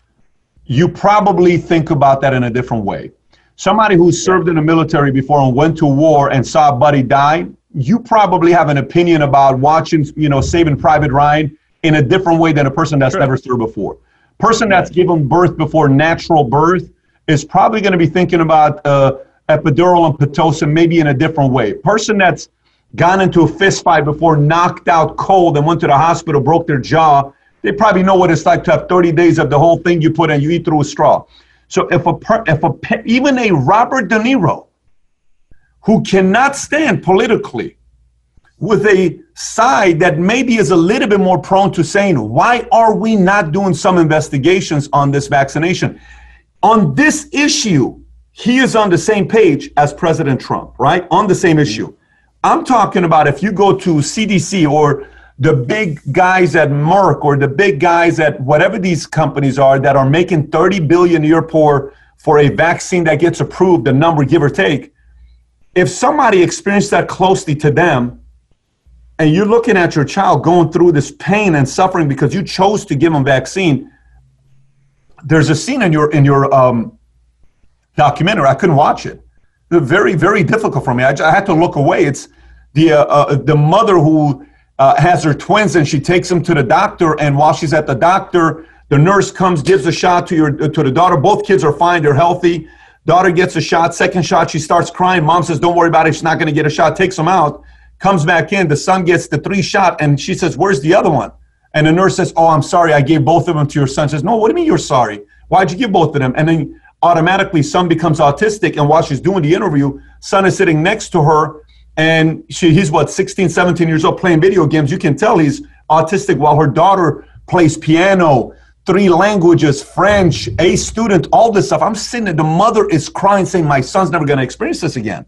you probably think about that in a different way. Somebody who served in the military before and went to war and saw a buddy die, you probably have an opinion about watching, you know, Saving Private Ryan in a different way than a person that's sure. never served before. Person that's given birth before natural birth is probably going to be thinking about uh, epidural and pitocin maybe in a different way. Person that's gone into a fist fight before, knocked out cold, and went to the hospital, broke their jaw, they probably know what it's like to have 30 days of the whole thing you put in, you eat through a straw. So if a if a even a Robert De Niro, who cannot stand politically, with a side that maybe is a little bit more prone to saying, why are we not doing some investigations on this vaccination? On this issue, he is on the same page as President Trump, right? On the same issue. I'm talking about if you go to CDC or the big guys at Merck or the big guys at whatever these companies are that are making 30 billion a year for, for a vaccine that gets approved, the number give or take, if somebody experienced that closely to them, and you're looking at your child going through this pain and suffering because you chose to give them vaccine, there's a scene in your in your um, documentary. I couldn't watch it. It's very very difficult for me. I, I had to look away. It's the uh, uh, the mother who uh, has her twins and she takes them to the doctor. And while she's at the doctor, the nurse comes, gives a shot to your to the daughter. Both kids are fine; they're healthy. Daughter gets a shot. Second shot, she starts crying. Mom says, "Don't worry about it. She's not going to get a shot." Takes them out. Comes back in. The son gets the three shot, and she says, "Where's the other one?" And the nurse says, "Oh, I'm sorry. I gave both of them to your son." Says, "No. What do you mean you're sorry? Why'd you give both of them?" And then automatically, son becomes autistic. And while she's doing the interview, son is sitting next to her and she, he's what 16 17 years old playing video games you can tell he's autistic while her daughter plays piano three languages french a student all this stuff i'm sitting there the mother is crying saying my son's never going to experience this again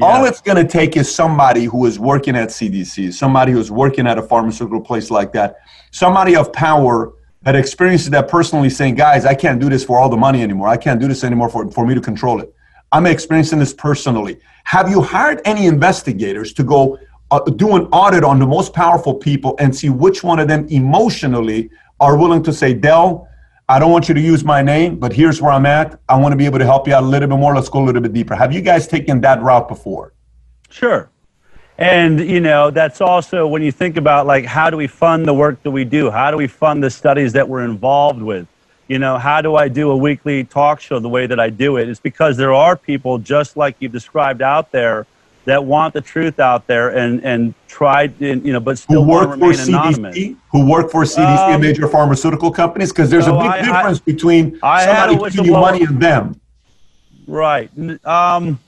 yeah. all it's going to take is somebody who is working at cdc somebody who's working at a pharmaceutical place like that somebody of power that experiences that personally saying guys i can't do this for all the money anymore. I can't do this anymore for, for me to control it. I'm experiencing this personally. Have you hired any investigators to go uh, do an audit on the most powerful people and see which one of them emotionally are willing to say, Del, I don't want you to use my name, but here's where I'm at. I want to be able to help you out a little bit more. Let's go a little bit deeper. Have you guys taken that route before? Sure. And, you know, that's also when you think about like, how do we fund the work that we do? How do we fund the studies that we're involved with? you know, how do I do a weekly talk show the way that I do it? It's because there are people just like you've described out there that want the truth out there and and try, you know, but still who work for CDC, anonymous. Who work for CDC um, major pharmaceutical companies? Because there's so a big I, difference I, between I somebody giving you money and them. Right. Um,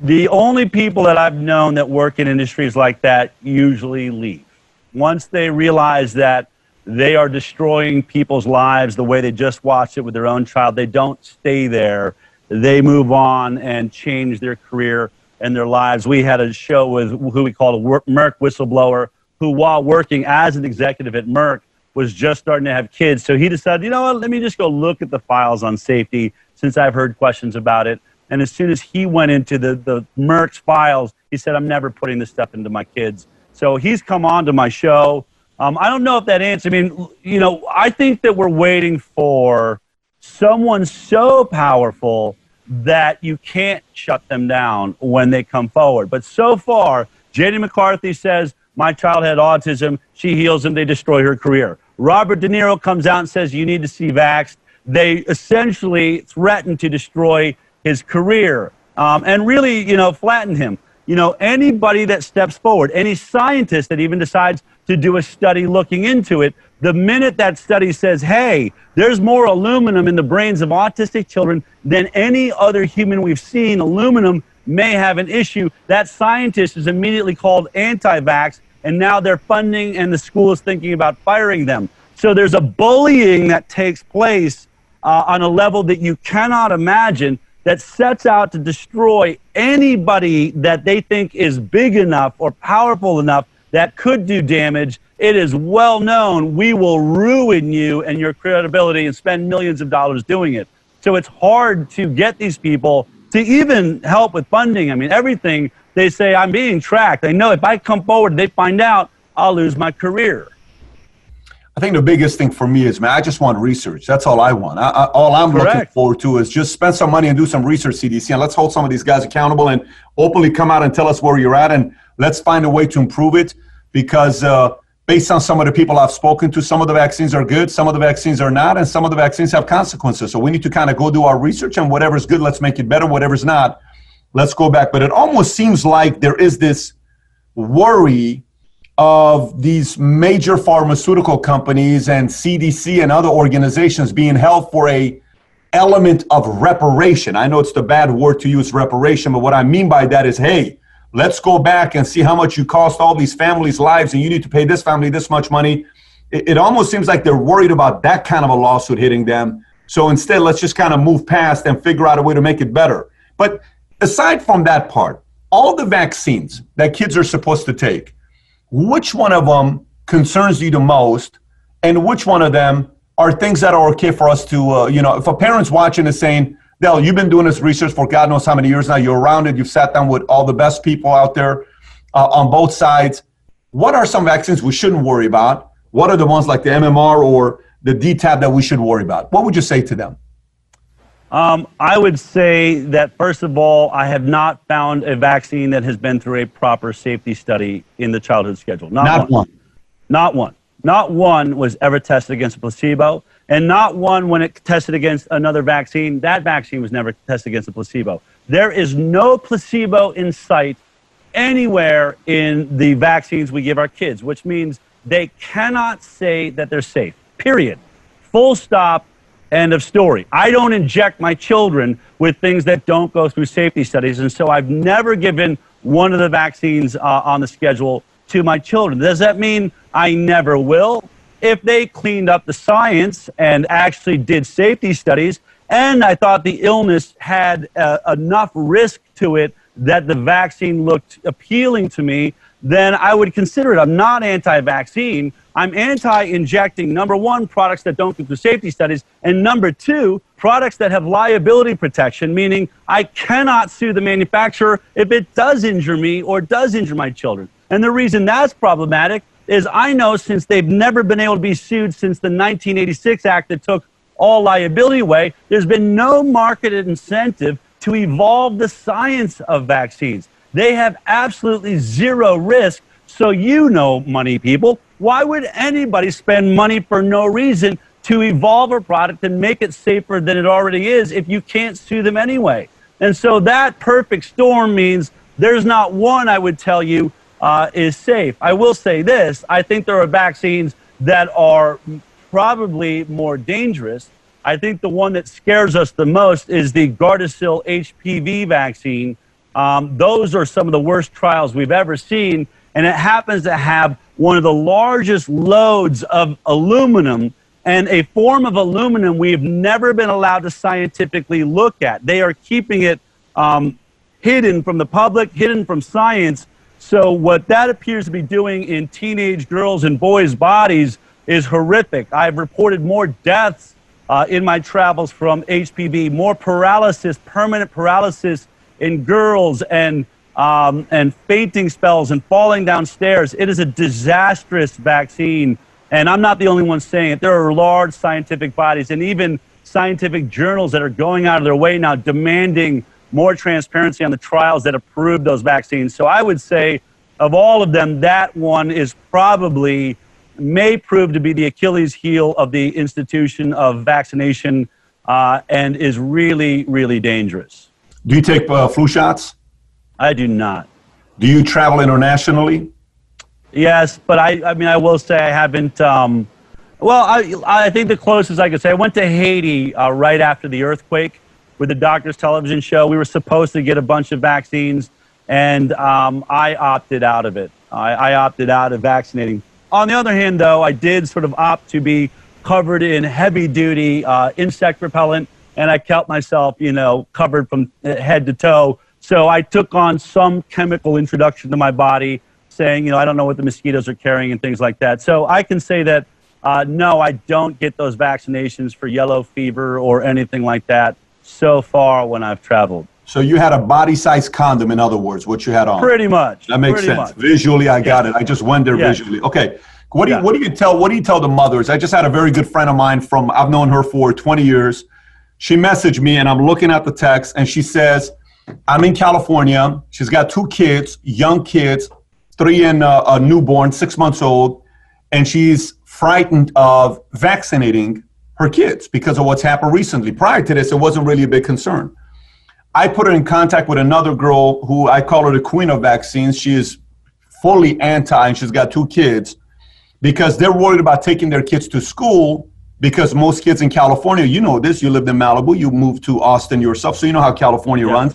the only people that I've known that work in industries like that usually leave once they realize that they are destroying people's lives the way they just watched it with their own child. They don't stay there. They move on and change their career and their lives. We had a show with who we called a Merck whistleblower who, while working as an executive at Merck, was just starting to have kids. So he decided, you know what, let me just go look at the files on safety since I've heard questions about it. And as soon as he went into the, the Merck's files, he said, I'm never putting this stuff into my kids. So he's come on to my show. Um, I don't know if that answers. I mean, you know, I think that we're waiting for someone so powerful that you can't shut them down when they come forward. But so far, Jenny McCarthy says, My child had autism. She heals and they destroy her career. Robert De Niro comes out and says, You need to see vaxxed. They essentially threaten to destroy his career um, and really, you know, flatten him. You know, anybody that steps forward, any scientist that even decides to do a study looking into it. The minute that study says, hey, there's more aluminum in the brains of autistic children than any other human we've seen, aluminum may have an issue, that scientist is immediately called anti vax, and now their funding and the school is thinking about firing them. So there's a bullying that takes place uh, on a level that you cannot imagine that sets out to destroy anybody that they think is big enough or powerful enough that could do damage, it is well known we will ruin you and your credibility and spend millions of dollars doing it. So it's hard to get these people to even help with funding. I mean, everything they say, I'm being tracked. They know if I come forward, they find out, I'll lose my career. I think the biggest thing for me is, man, I just want research. That's all I want. I, I, all I'm Correct. looking forward to is just spend some money and do some research, CDC, and let's hold some of these guys accountable and openly come out and tell us where you're at, and let's find a way to improve it. Because uh, based on some of the people I've spoken to, some of the vaccines are good, some of the vaccines are not, and some of the vaccines have consequences. So we need to kind of go do our research, and whatever's good, let's make it better. Whatever's not, let's go back. But it almost seems like there is this worry of these major pharmaceutical companies and CDC and other organizations being held for a element of reparation. I know it's the bad word to use reparation, but what I mean by that is, hey, let's go back and see how much you cost all these families' lives and you need to pay this family this much money. It, it almost seems like they're worried about that kind of a lawsuit hitting them. So instead, let's just kind of move past and figure out a way to make it better. But aside from that part, all the vaccines that kids are supposed to take, which one of them concerns you the most and which one of them are things that are okay for us to uh, you know if a parent's watching is saying Del, you've been doing this research for God knows how many years now. You're around it. You've sat down with all the best people out there uh, on both sides. What are some vaccines we shouldn't worry about? What are the ones like the MMR or the DTaP that we should worry about? What would you say to them? Um, I would say that, first of all, I have not found a vaccine that has been through a proper safety study in the childhood schedule. Not, not one. one. Not one. Not one was ever tested against a placebo, and not one when it tested against another vaccine. That vaccine was never tested against a placebo. There is no placebo in sight anywhere in the vaccines we give our kids, which means they cannot say that they're safe, period. Full stop End of story. I don't inject my children with things that don't go through safety studies, and so I've never given one of the vaccines uh, on the schedule to my children. Does that mean I never will? If they cleaned up the science and actually did safety studies, and I thought the illness had uh, enough risk to it that the vaccine looked appealing to me, then I would consider it. I'm not anti vaccine. I'm anti injecting, number one, products that don't go through safety studies, and number two, products that have liability protection, meaning I cannot sue the manufacturer if it does injure me or does injure my children. And the reason that's problematic is I know since they've never been able to be sued since the 1986 Act that took all liability away, there's been no marketed incentive to evolve the science of vaccines. They have absolutely zero risk. So, you know, money people, why would anybody spend money for no reason to evolve a product and make it safer than it already is if you can't sue them anyway? And so that perfect storm means there's not one, I would tell you, uh, is safe. I will say this I think there are vaccines that are probably more dangerous. I think the one that scares us the most is the Gardasil HPV vaccine. Um, those are some of the worst trials we've ever seen, and it happens to have one of the largest loads of aluminum and a form of aluminum we've never been allowed to scientifically look at. They are keeping it um, hidden from the public, hidden from science. So, what that appears to be doing in teenage girls and boys' bodies is horrific. I've reported more deaths uh, in my travels from HPV, more paralysis, permanent paralysis in girls and um, and fainting spells and falling downstairs. It is a disastrous vaccine. And I'm not the only one saying it. There are large scientific bodies and even scientific journals that are going out of their way now demanding more transparency on the trials that approved those vaccines. So I would say, of all of them, that one is probably may prove to be the Achilles heel of the institution of vaccination uh, and is really, really dangerous. Do you take uh, flu shots? I do not. Do you travel internationally? Yes, but I, I mean, I will say I haven't. Um, well, I, I think the closest I could say, I went to Haiti uh, right after the earthquake with the Doctors Television Show. We were supposed to get a bunch of vaccines, and um, I opted out of it. I, I opted out of vaccinating. On the other hand, though, I did sort of opt to be covered in heavy duty uh, insect repellent, and I kept myself, you know, covered from head to toe so I took on some chemical introduction to my body saying, you know, I don't know what the mosquitoes are carrying and things like that. So I can say that uh, no, I don't get those vaccinations for yellow fever or anything like that so far when I've traveled. So you had a body size condom, in other words, what you had on. Pretty much. That makes sense. much. Visually, I got Yeah. it. I just went there Yeah. visually. Okay. What do you Yeah. What do you tell What do you tell the mothers? I just had a very good friend of mine from. I've known her for 20 years. She messaged me, and I'm looking at the text, and she says, "I'm in California. She's got two kids, young kids, three and uh, a newborn, six months old, and she's frightened of vaccinating her kids because of what's happened recently. Prior to this, it wasn't really a big concern." I put her in contact with another girl who I call her the queen of vaccines. She is fully anti, and she's got two kids because they're worried about taking their kids to school. Because most kids in California, you know this, you lived in Malibu, you moved to Austin yourself, so you know how California runs.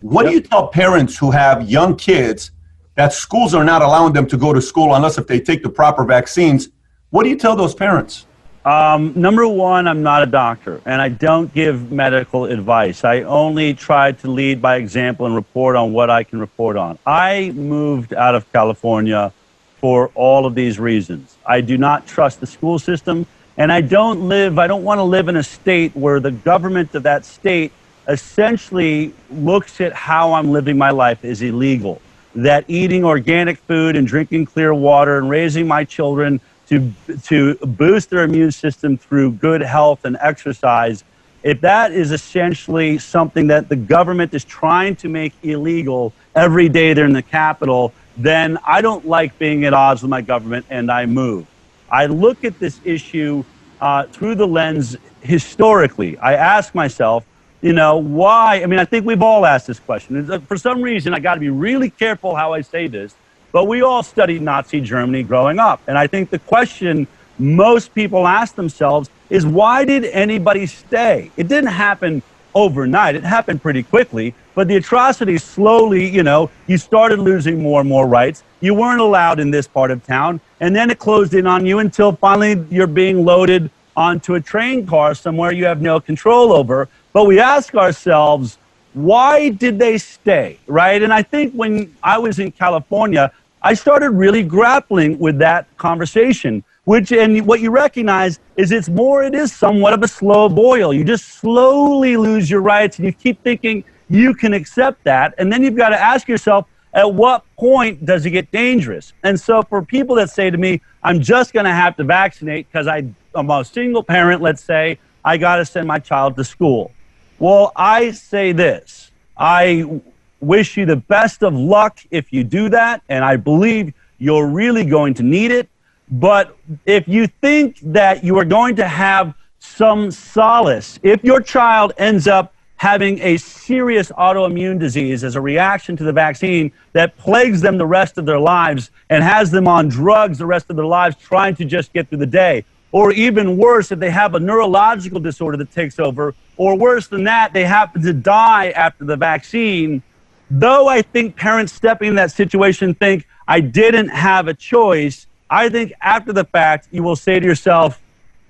What do you tell parents who have young kids that schools are not allowing them to go to school unless if they take the proper vaccines? What do you tell those parents? Um, number one, I'm not a doctor, and I don't give medical advice. I only try to lead by example and report on what I can report on. I moved out of California for all of these reasons. I do not trust the school system, and I don't live, I don't want to live in a state where the government of that state essentially looks at how I'm living my life as illegal. That eating organic food and drinking clear water and raising my children to, to boost their immune system through good health and exercise, if that is essentially something that the government is trying to make illegal every day they're in the Capitol, then I don't like being at odds with my government and I move. I look at this issue uh, through the lens historically. I ask myself, you know, why? I mean, I think we've all asked this question. Uh, For some reason, I got to be really careful how I say this, but we all studied Nazi Germany growing up. And I think the question most people ask themselves is why did anybody stay? It didn't happen overnight, it happened pretty quickly, but the atrocities slowly, you know, you started losing more and more rights. You weren't allowed in this part of town, and then it closed in on you until finally you're being loaded onto a train car somewhere you have no control over. But we ask ourselves, why did they stay, right? And I think when I was in California, I started really grappling with that conversation, which, and what you recognize is it's more, it is somewhat of a slow boil. You just slowly lose your rights and you keep thinking you can accept that. And then you've got to ask yourself, at what point does it get dangerous? And so for people that say to me, I'm just going to have to vaccinate because I'm a single parent, let's say, I got to send my child to school. Well, I say this I wish you the best of luck if you do that, and I believe you're really going to need it. But if you think that you are going to have some solace, if your child ends up having a serious autoimmune disease as a reaction to the vaccine that plagues them the rest of their lives and has them on drugs the rest of their lives trying to just get through the day, or even worse, if they have a neurological disorder that takes over, or worse than that, they happen to die after the vaccine. Though I think parents stepping in that situation think I didn't have a choice, I think after the fact, you will say to yourself,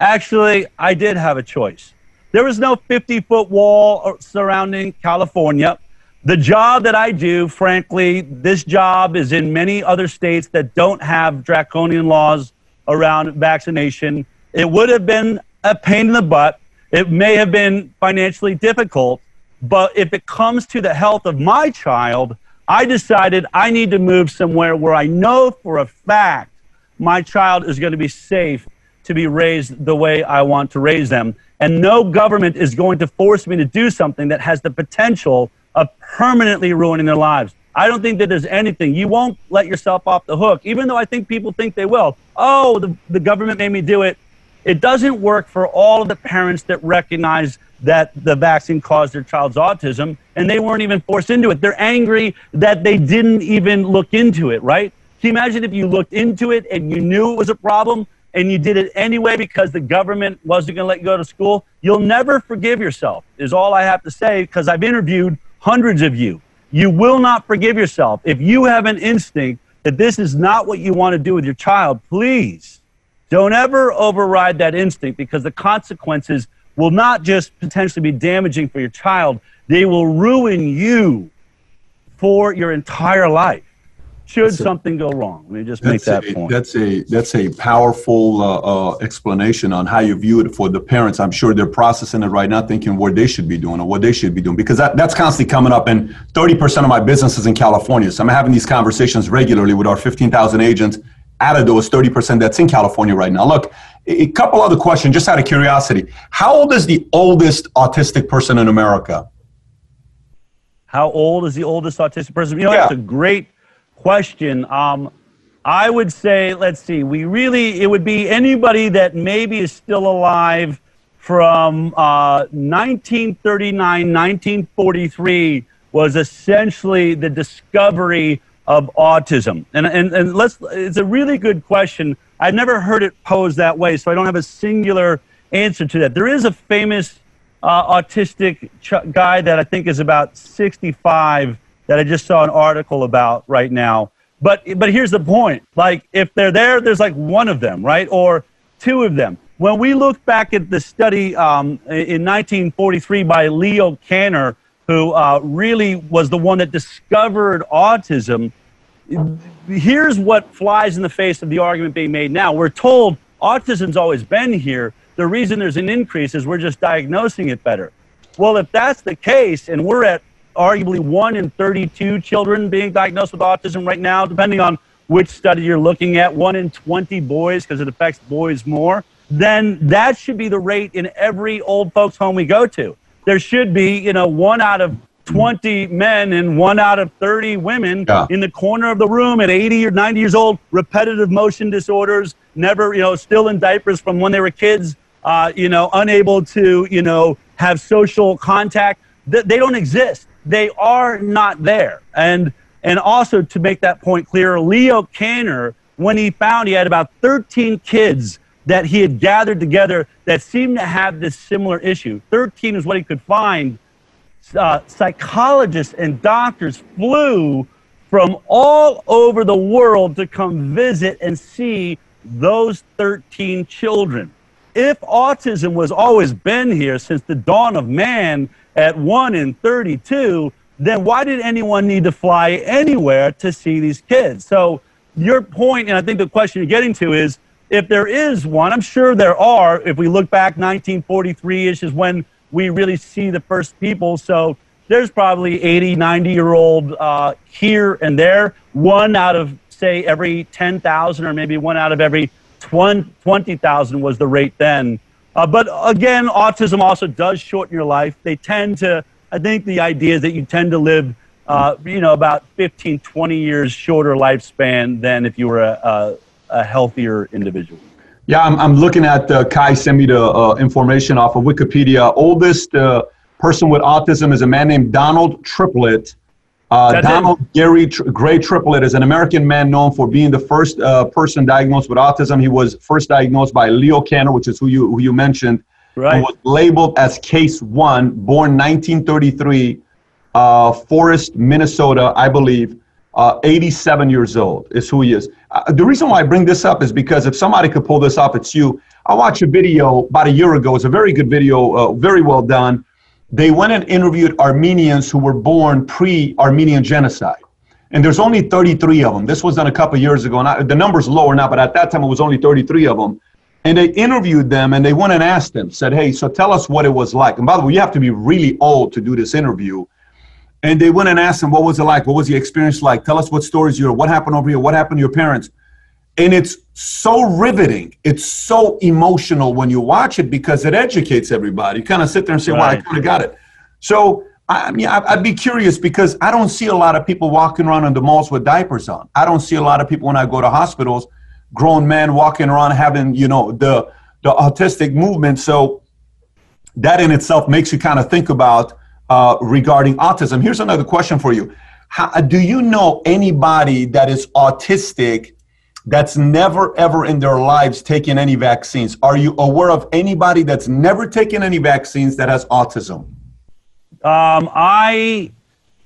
actually, I did have a choice. There was no 50 foot wall surrounding California. The job that I do, frankly, this job is in many other states that don't have draconian laws around vaccination. It would have been a pain in the butt. It may have been financially difficult, but if it comes to the health of my child, I decided I need to move somewhere where I know for a fact my child is going to be safe to be raised the way I want to raise them. And no government is going to force me to do something that has the potential of permanently ruining their lives. I don't think that there's anything. You won't let yourself off the hook, even though I think people think they will. Oh, the, the government made me do it. It doesn't work for all of the parents that recognize that the vaccine caused their child's autism and they weren't even forced into it. They're angry that they didn't even look into it, right? Can you imagine if you looked into it and you knew it was a problem and you did it anyway because the government wasn't going to let you go to school? You'll never forgive yourself, is all I have to say, because I've interviewed hundreds of you. You will not forgive yourself. If you have an instinct that this is not what you want to do with your child, please don't ever override that instinct because the consequences will not just potentially be damaging for your child, they will ruin you for your entire life. Should that's something a, go wrong. Let me just make that a, point. That's a that's a powerful uh, uh, explanation on how you view it for the parents. I'm sure they're processing it right now, thinking what they should be doing or what they should be doing because that, that's constantly coming up. And 30% of my business is in California, so I'm having these conversations regularly with our 15,000 agents. Out of those 30% that's in California right now. Look, a couple other questions, just out of curiosity. How old is the oldest autistic person in America? How old is the oldest autistic person? You know, yeah. that's a great question. Um, I would say, let's see, we really, it would be anybody that maybe is still alive from uh, 1939, 1943 was essentially the discovery of autism. And, and, and let's, it's a really good question. I've never heard it posed that way, so I don't have a singular answer to that. There is a famous uh, autistic guy that I think is about 65 that I just saw an article about right now. But but here's the point: like if they're there, there's like one of them, right, or two of them. When we look back at the study um, in 1943 by Leo Kanner, who uh, really was the one that discovered autism, here's what flies in the face of the argument being made now. We're told autism's always been here. The reason there's an increase is we're just diagnosing it better. Well, if that's the case, and we're at arguably one in 32 children being diagnosed with autism right now, depending on which study you're looking at, one in 20 boys because it affects boys more, then that should be the rate in every old folks home we go to. There should be, you know, one out of 20 men and one out of 30 women yeah. in the corner of the room at 80 or 90 years old, repetitive motion disorders, never, you know, still in diapers from when they were kids, uh, you know, unable to, you know, have social contact. They don't exist. They are not there. And and also to make that point clear, Leo Kanner, when he found he had about 13 kids that he had gathered together that seemed to have this similar issue. 13 is what he could find. Uh, psychologists and doctors flew from all over the world to come visit and see those 13 children. If autism was always been here since the dawn of man, at 1 in 32, then why did anyone need to fly anywhere to see these kids? So, your point, and I think the question you're getting to is if there is one, I'm sure there are. If we look back, 1943 ish is when we really see the first people. So, there's probably 80, 90 year old uh, here and there. One out of, say, every 10,000, or maybe one out of every 20,000 was the rate then. Uh, but again, autism also does shorten your life. They tend to, I think the idea is that you tend to live, uh, you know, about 15, 20 years shorter lifespan than if you were a, a, a healthier individual. Yeah, I'm, I'm looking at uh, Kai sent me the uh, information off of Wikipedia. Oldest uh, person with autism is a man named Donald Triplett. Uh, Donald it. Gary Tr- Gray Triplett is an American man known for being the first uh, person diagnosed with autism. He was first diagnosed by Leo Kanner, which is who you who you mentioned, right. and was labeled as case one, born 1933, uh, Forest, Minnesota, I believe. Uh, 87 years old is who he is. Uh, the reason why I bring this up is because if somebody could pull this off, it's you. I watched a video about a year ago. It's a very good video, uh, very well done they went and interviewed Armenians who were born pre-Armenian genocide. And there's only 33 of them. This was done a couple years ago. And I, the number's lower now, but at that time it was only 33 of them. And they interviewed them and they went and asked them, said, hey, so tell us what it was like. And by the way, you have to be really old to do this interview. And they went and asked them, what was it like? What was the experience like? Tell us what stories you heard. What happened over here? What happened to your parents? And it's so riveting. It's so emotional when you watch it because it educates everybody. You kind of sit there and say, right. "Well, I kind of got it." So I mean, I'd be curious because I don't see a lot of people walking around in the malls with diapers on. I don't see a lot of people when I go to hospitals, grown men walking around having, you know, the the autistic movement. So that in itself makes you kind of think about uh, regarding autism. Here's another question for you: How, Do you know anybody that is autistic? That's never ever in their lives taken any vaccines. Are you aware of anybody that's never taken any vaccines that has autism? Um, I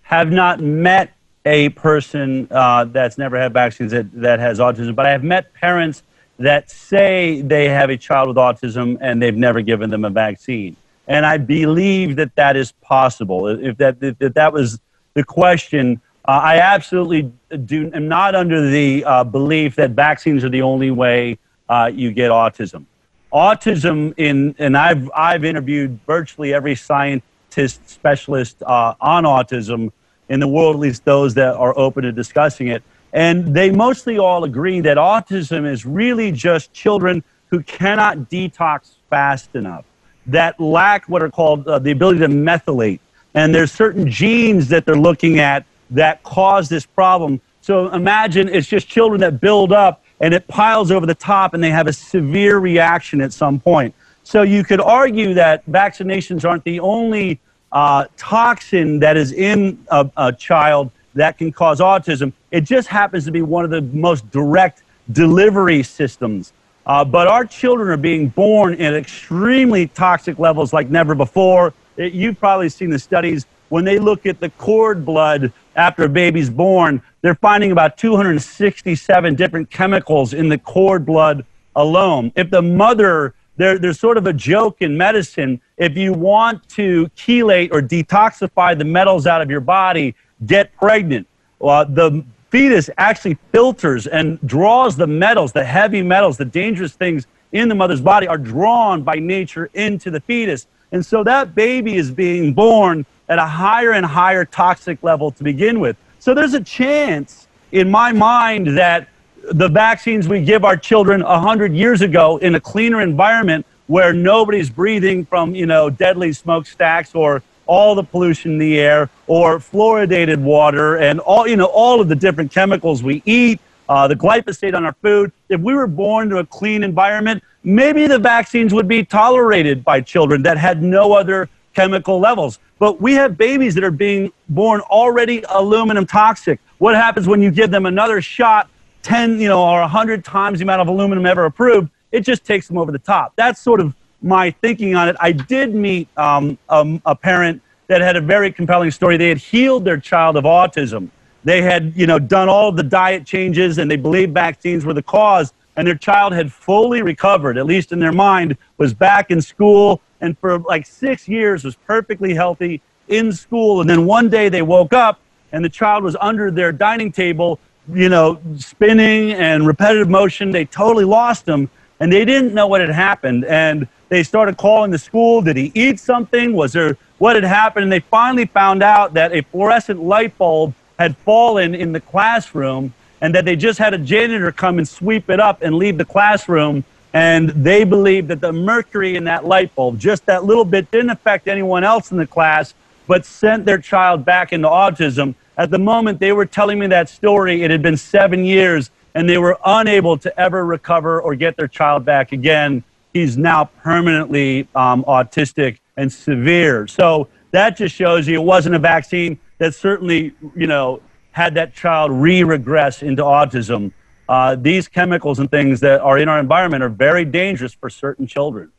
have not met a person uh, that's never had vaccines that, that has autism, but I have met parents that say they have a child with autism and they've never given them a vaccine. And I believe that that is possible. If that, if that was the question, Uh, I absolutely do am not under the uh, belief that vaccines are the only way uh, you get autism. Autism in and I've I've interviewed virtually every scientist specialist uh, on autism in the world, at least those that are open to discussing it, and they mostly all agree that autism is really just children who cannot detox fast enough, that lack what are called uh, the ability to methylate, and there's certain genes that they're looking at that cause this problem. So imagine it's just children that build up and it piles over the top and they have a severe reaction at some point. So you could argue that vaccinations aren't the only uh, toxin that is in a, a child that can cause autism. It just happens to be one of the most direct delivery systems. Uh, but our children are being born at extremely toxic levels like never before. It, you've probably seen the studies when they look at the cord blood after a baby's born, they're finding about 267 different chemicals in the cord blood alone. If the mother, there's sort of a joke in medicine. If you want to chelate or detoxify the metals out of your body, get pregnant. The fetus actually filters and draws the metals, the heavy metals, the dangerous things in the mother's body are drawn by nature into the fetus. And so that baby is being born at a higher and higher toxic level to begin with. So there's a chance in my mind that the vaccines we give our children 100 years ago in a cleaner environment where nobody's breathing from, you know, deadly smokestacks or all the pollution in the air or fluoridated water and all, you know, all of the different chemicals we eat, uh, the glyphosate on our food. If we were born to a clean environment, maybe the vaccines would be tolerated by children that had no other chemical levels. But we have babies that are being born already aluminum toxic. What happens when you give them another shot, 10, you know, or 100 times the amount of aluminum ever approved? It just takes them over the top. That's sort of my thinking on it. I did meet um, a parent that had a very compelling story. They had healed their child of autism. They had, you know, done all the diet changes and they believed vaccines were the cause and their child had fully recovered, at least in their mind, was back in school, and for like six years was perfectly healthy in school. And then one day they woke up and the child was under their dining table, you know, spinning and repetitive motion. They totally lost him and they didn't know what had happened. And they started calling the school. Did he eat something? Was there what had happened? And they finally found out that a fluorescent light bulb had fallen in the classroom and that they just had a janitor come and sweep it up and leave the classroom. And they believed that the mercury in that light bulb, just that little bit, didn't affect anyone else in the class, but sent their child back into autism. At the moment they were telling me that story, it had been seven years, and they were unable to ever recover or get their child back again. He's now permanently um, autistic and severe. So that just shows you it wasn't a vaccine that certainly, you know, had that child re-regress into autism. Uh, these chemicals and things that are in our environment are very dangerous for certain children.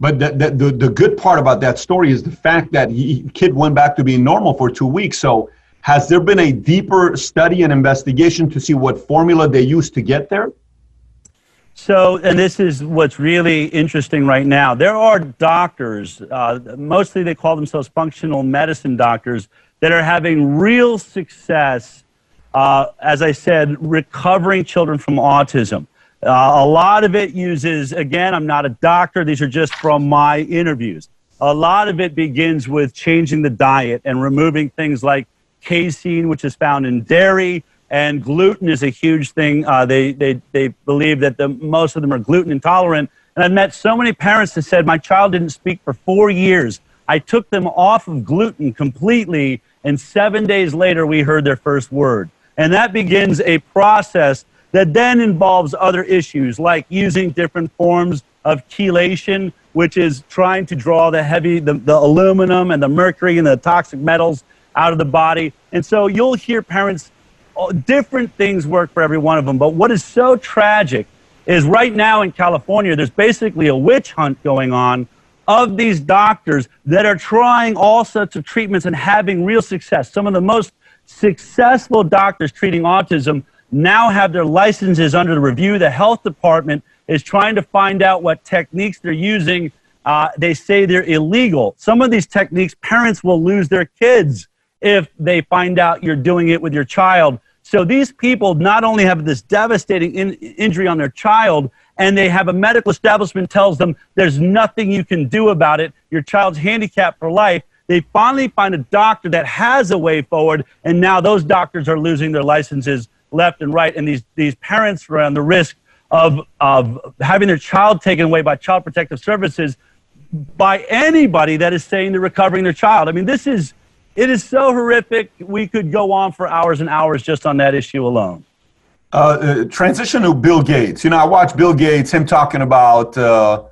But the, the, the, good part about that story is the fact that he kid went back to being normal for two weeks. So has there been a deeper study and investigation to see what formula they used to get there? So, and this is what's really interesting right now. There are doctors, uh, mostly they call themselves functional medicine doctors, that are having real success, uh, as I said, recovering children from autism. Uh, a lot of it uses, again, I'm not a doctor, these are just from my interviews. A lot of it begins with changing the diet and removing things like casein, which is found in dairy, and gluten is a huge thing. Uh, they, they, they believe that the, most of them are gluten intolerant. And I've met so many parents that said, My child didn't speak for four years. I took them off of gluten completely and seven days later, we heard their first word. And that begins a process that then involves other issues like using different forms of chelation, which is trying to draw the heavy, the, the aluminum and the mercury and the toxic metals out of the body. And so you'll hear parents, uh, different things work for every one of them. But what is so tragic is right now in California, there's basically a witch hunt going on of these doctors that are trying all sorts of treatments and having real success. Some of the most successful doctors treating autism now have their licenses under review. The health department is trying to find out what techniques they're using. Uh, they say they're illegal. Some of these techniques, parents will lose their kids if they find out you're doing it with your child. So these people not only have this devastating in- injury on their child, and they have a medical establishment tells them there's nothing you can do about it. Your child's handicapped for life. They finally find a doctor that has a way forward, and now those doctors are losing their licenses left and right, and these these parents are on the risk of of having their child taken away by Child Protective Services by anybody that is saying they're recovering their child. I mean, this is it is so horrific. We could go on for hours and hours just on that issue alone. Uh, uh, transition to Bill Gates. You know, I watched Bill Gates, him talking about uh,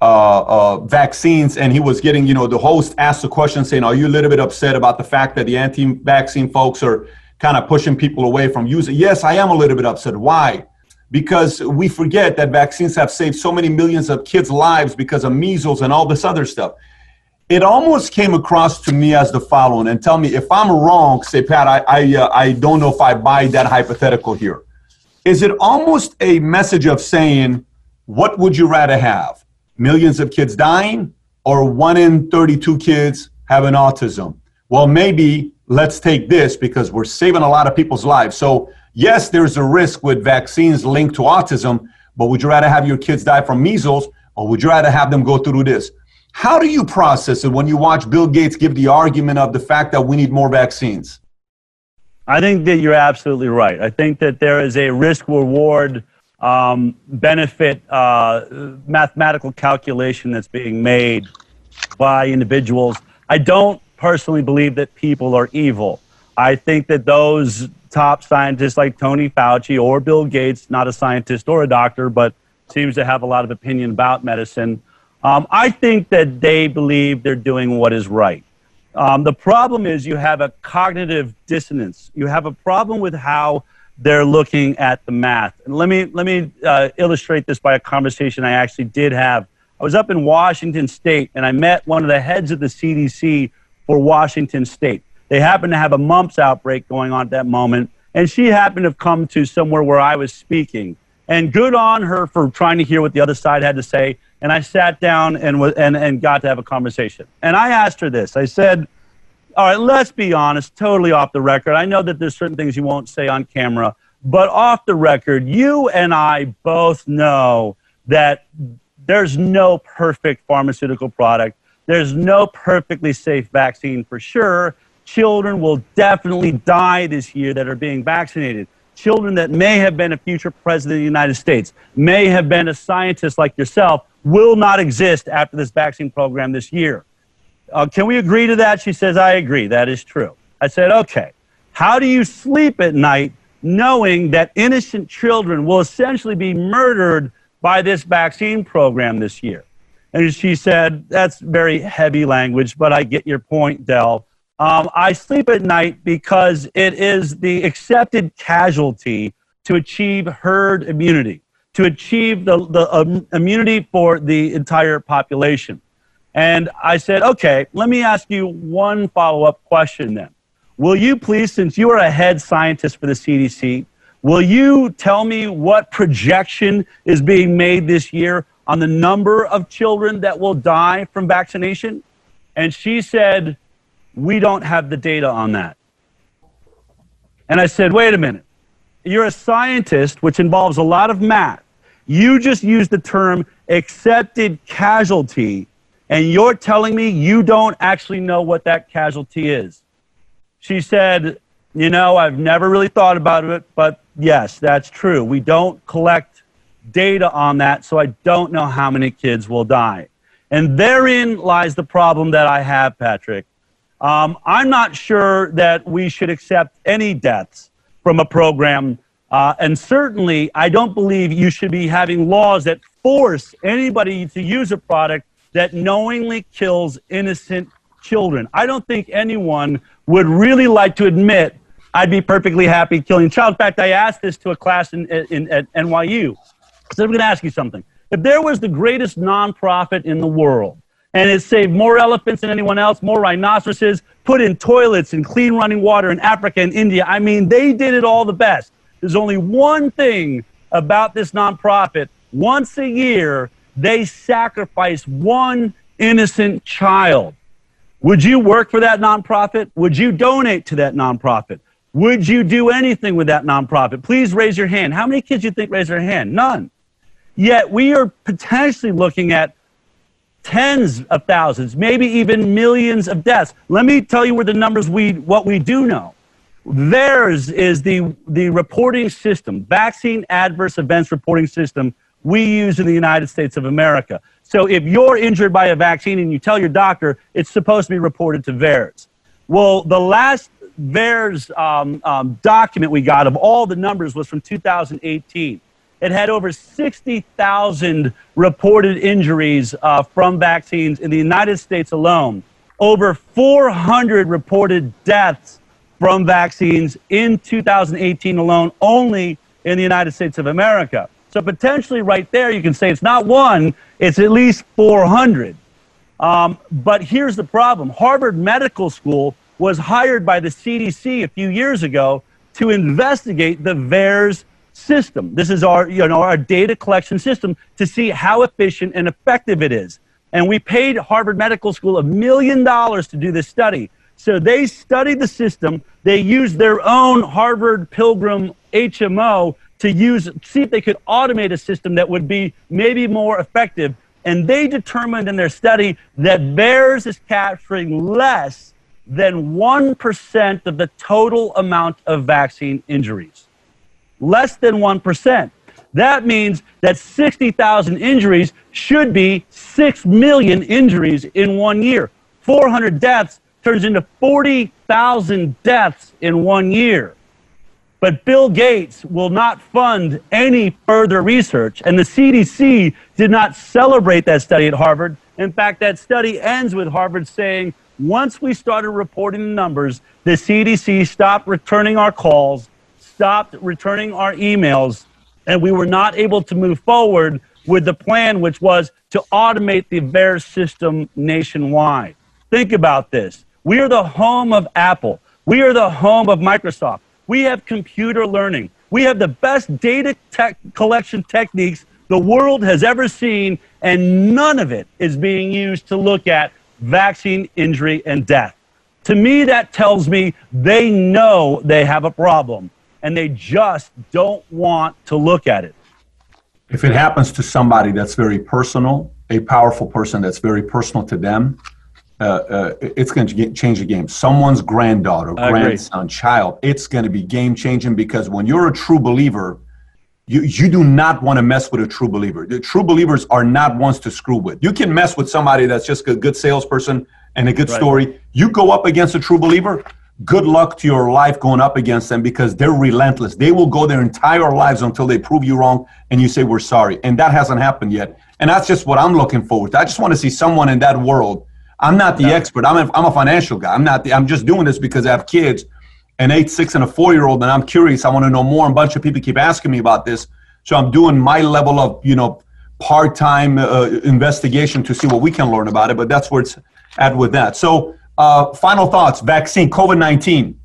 uh, uh, vaccines, and he was getting, you know, the host asked the question saying, Are you a little bit upset about the fact that the anti vaccine folks are kind of pushing people away from using? Yes, I am a little bit upset. Why? Because we forget that vaccines have saved so many millions of kids' lives because of measles and all this other stuff it almost came across to me as the following and tell me if i'm wrong say pat i I, uh, I don't know if i buy that hypothetical here is it almost a message of saying what would you rather have? Millions of kids dying or one in 32 kids having autism? Well maybe let's take this because we're saving a lot of people's lives. So yes there's a risk with vaccines linked to autism but would you rather have your kids die from measles or would you rather have them go through this? How do you process it when you watch Bill Gates give the argument of the fact that we need more vaccines? I think that you're absolutely right. I think that there is a risk reward um, benefit uh, mathematical calculation that's being made by individuals. I don't personally believe that people are evil. I think that those top scientists like Tony Fauci or Bill Gates, not a scientist or a doctor, but seems to have a lot of opinion about medicine, um, I think that they believe they're doing what is right. Um, the problem is you have a cognitive dissonance. You have a problem with how they're looking at the math. And let me let me uh, illustrate this by a conversation I actually did have. I was up in Washington State and I met one of the heads of the CDC for Washington State. They happened to have a mumps outbreak going on at that moment, and she happened to have come to somewhere where I was speaking. And good on her for trying to hear what the other side had to say and I sat down and, and, and got to have a conversation. And I asked her this. I said, all right, let's be honest, totally off the record. I know that there's certain things you won't say on camera, but off the record, you and I both know that there's no perfect pharmaceutical product. There's no perfectly safe vaccine for sure. Children will definitely die this year that are being vaccinated. Children that may have been a future president of the United States, may have been a scientist like yourself, will not exist after this vaccine program this year. Uh, can we agree to that? She says, I agree. That is true. I said, okay. How do you sleep at night knowing that innocent children will essentially be murdered by this vaccine program this year? And she said, That's very heavy language, but I get your point, Del. Um, I sleep at night because it is the accepted casualty to achieve herd immunity to achieve the, the um, immunity for the entire population. And I said, okay, let me ask you one follow up question then. Will you please, since you are a head scientist for the CDC, will you tell me what projection is being made this year on the number of children that will die from vaccination? And she said, we don't have the data on that. And I said, wait a minute. You're a scientist, which involves a lot of math. You just used the term accepted casualty, and you're telling me you don't actually know what that casualty is. She said, You know, I've never really thought about it, but yes, that's true. We don't collect data on that, so I don't know how many kids will die. And therein lies the problem that I have, Patrick. Um, I'm not sure that we should accept any deaths from a program uh, and certainly, I don't believe you should be having laws that force anybody to use a product that knowingly kills innocent children. I don't think anyone would really like to admit I'd be perfectly happy killing a child. In fact, I asked this to a class in, in, at NYU. So I'm going to ask you something. If there was the greatest nonprofit in the world, and it saved more elephants than anyone else, more rhinoceroses, put in toilets and clean running water in Africa and India. I mean, they did it all the best. There's only one thing about this nonprofit. Once a year, they sacrifice one innocent child. Would you work for that nonprofit? Would you donate to that nonprofit? Would you do anything with that nonprofit? Please raise your hand. How many kids you think raise their hand? None. Yet we are potentially looking at tens of thousands, maybe even millions of deaths. Let me tell you where the numbers we what we do know. VAERS is the, the reporting system, vaccine adverse events reporting system we use in the United States of America. So if you're injured by a vaccine and you tell your doctor, it's supposed to be reported to VAERS. Well, the last VAERS um, um, document we got of all the numbers was from 2018. It had over 60,000 reported injuries uh, from vaccines in the United States alone, over 400 reported deaths from vaccines in 2018 alone, only in the United States of America. So potentially, right there, you can say it's not one, it's at least 400. Um, but here's the problem Harvard Medical School was hired by the CDC a few years ago to investigate the VAERS system. This is our, you know, our data collection system to see how efficient and effective it is. And we paid Harvard Medical School a million dollars to do this study. So they studied the system. They used their own Harvard Pilgrim HMO to use, see if they could automate a system that would be maybe more effective. And they determined in their study that VAERS is capturing less than 1% of the total amount of vaccine injuries less than 1%. That means that 60,000 injuries should be 6 million injuries in one year. 400 deaths turns into 40,000 deaths in one year. But Bill Gates will not fund any further research, and the CDC did not celebrate that study at Harvard. In fact, that study ends with Harvard saying, once we started reporting the numbers, the CDC stopped returning our calls stopped returning our emails, and we were not able to move forward with the plan, which was to automate the VAERS system nationwide. Think about this. We are the home of Apple. We are the home of Microsoft. We have computer learning. We have the best data tech collection techniques the world has ever seen, and none of it is being used to look at vaccine injury and death. To me, that tells me they know they have a problem and they just don't want to look at it. If it happens to somebody that's very personal, a powerful person that's very personal to them, uh, uh, it's going to change the game. Someone's granddaughter, grandson, child, it's going to be game changing because when you're a true believer, you, you do not want to mess with a true believer. The true believers are not ones to screw with. You can mess with somebody that's just a good salesperson and a good right. story. You go up against a true believer, good luck to your life going up against them because they're relentless. They will go their entire lives until they prove you wrong and you say, We're sorry. And that hasn't happened yet. And that's just what I'm looking forward to. I just want to see someone in that world. I'm not the yeah. expert. I'm a, I'm a financial guy. I'm not the, I'm just doing this because I have kids, an eight, six, and a four year old, and I'm curious. I want to know more. And a bunch of people keep asking me about this. So I'm doing my level of, you know, part time uh, investigation to see what we can learn about it. But that's where it's at with that. So, uh, final thoughts vaccine, COVID 19.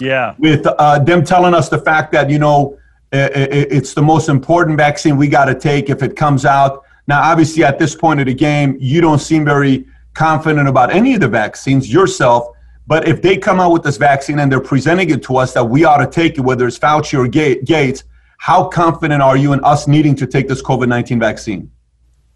Yeah. With uh, them telling us the fact that, you know, it's the most important vaccine we got to take if it comes out. Now, obviously, at this point of the game, you don't seem very confident about any of the vaccines yourself. But if they come out with this vaccine and they're presenting it to us that we ought to take it, whether it's Fauci or Gates, how confident are you in us needing to take this COVID 19 vaccine?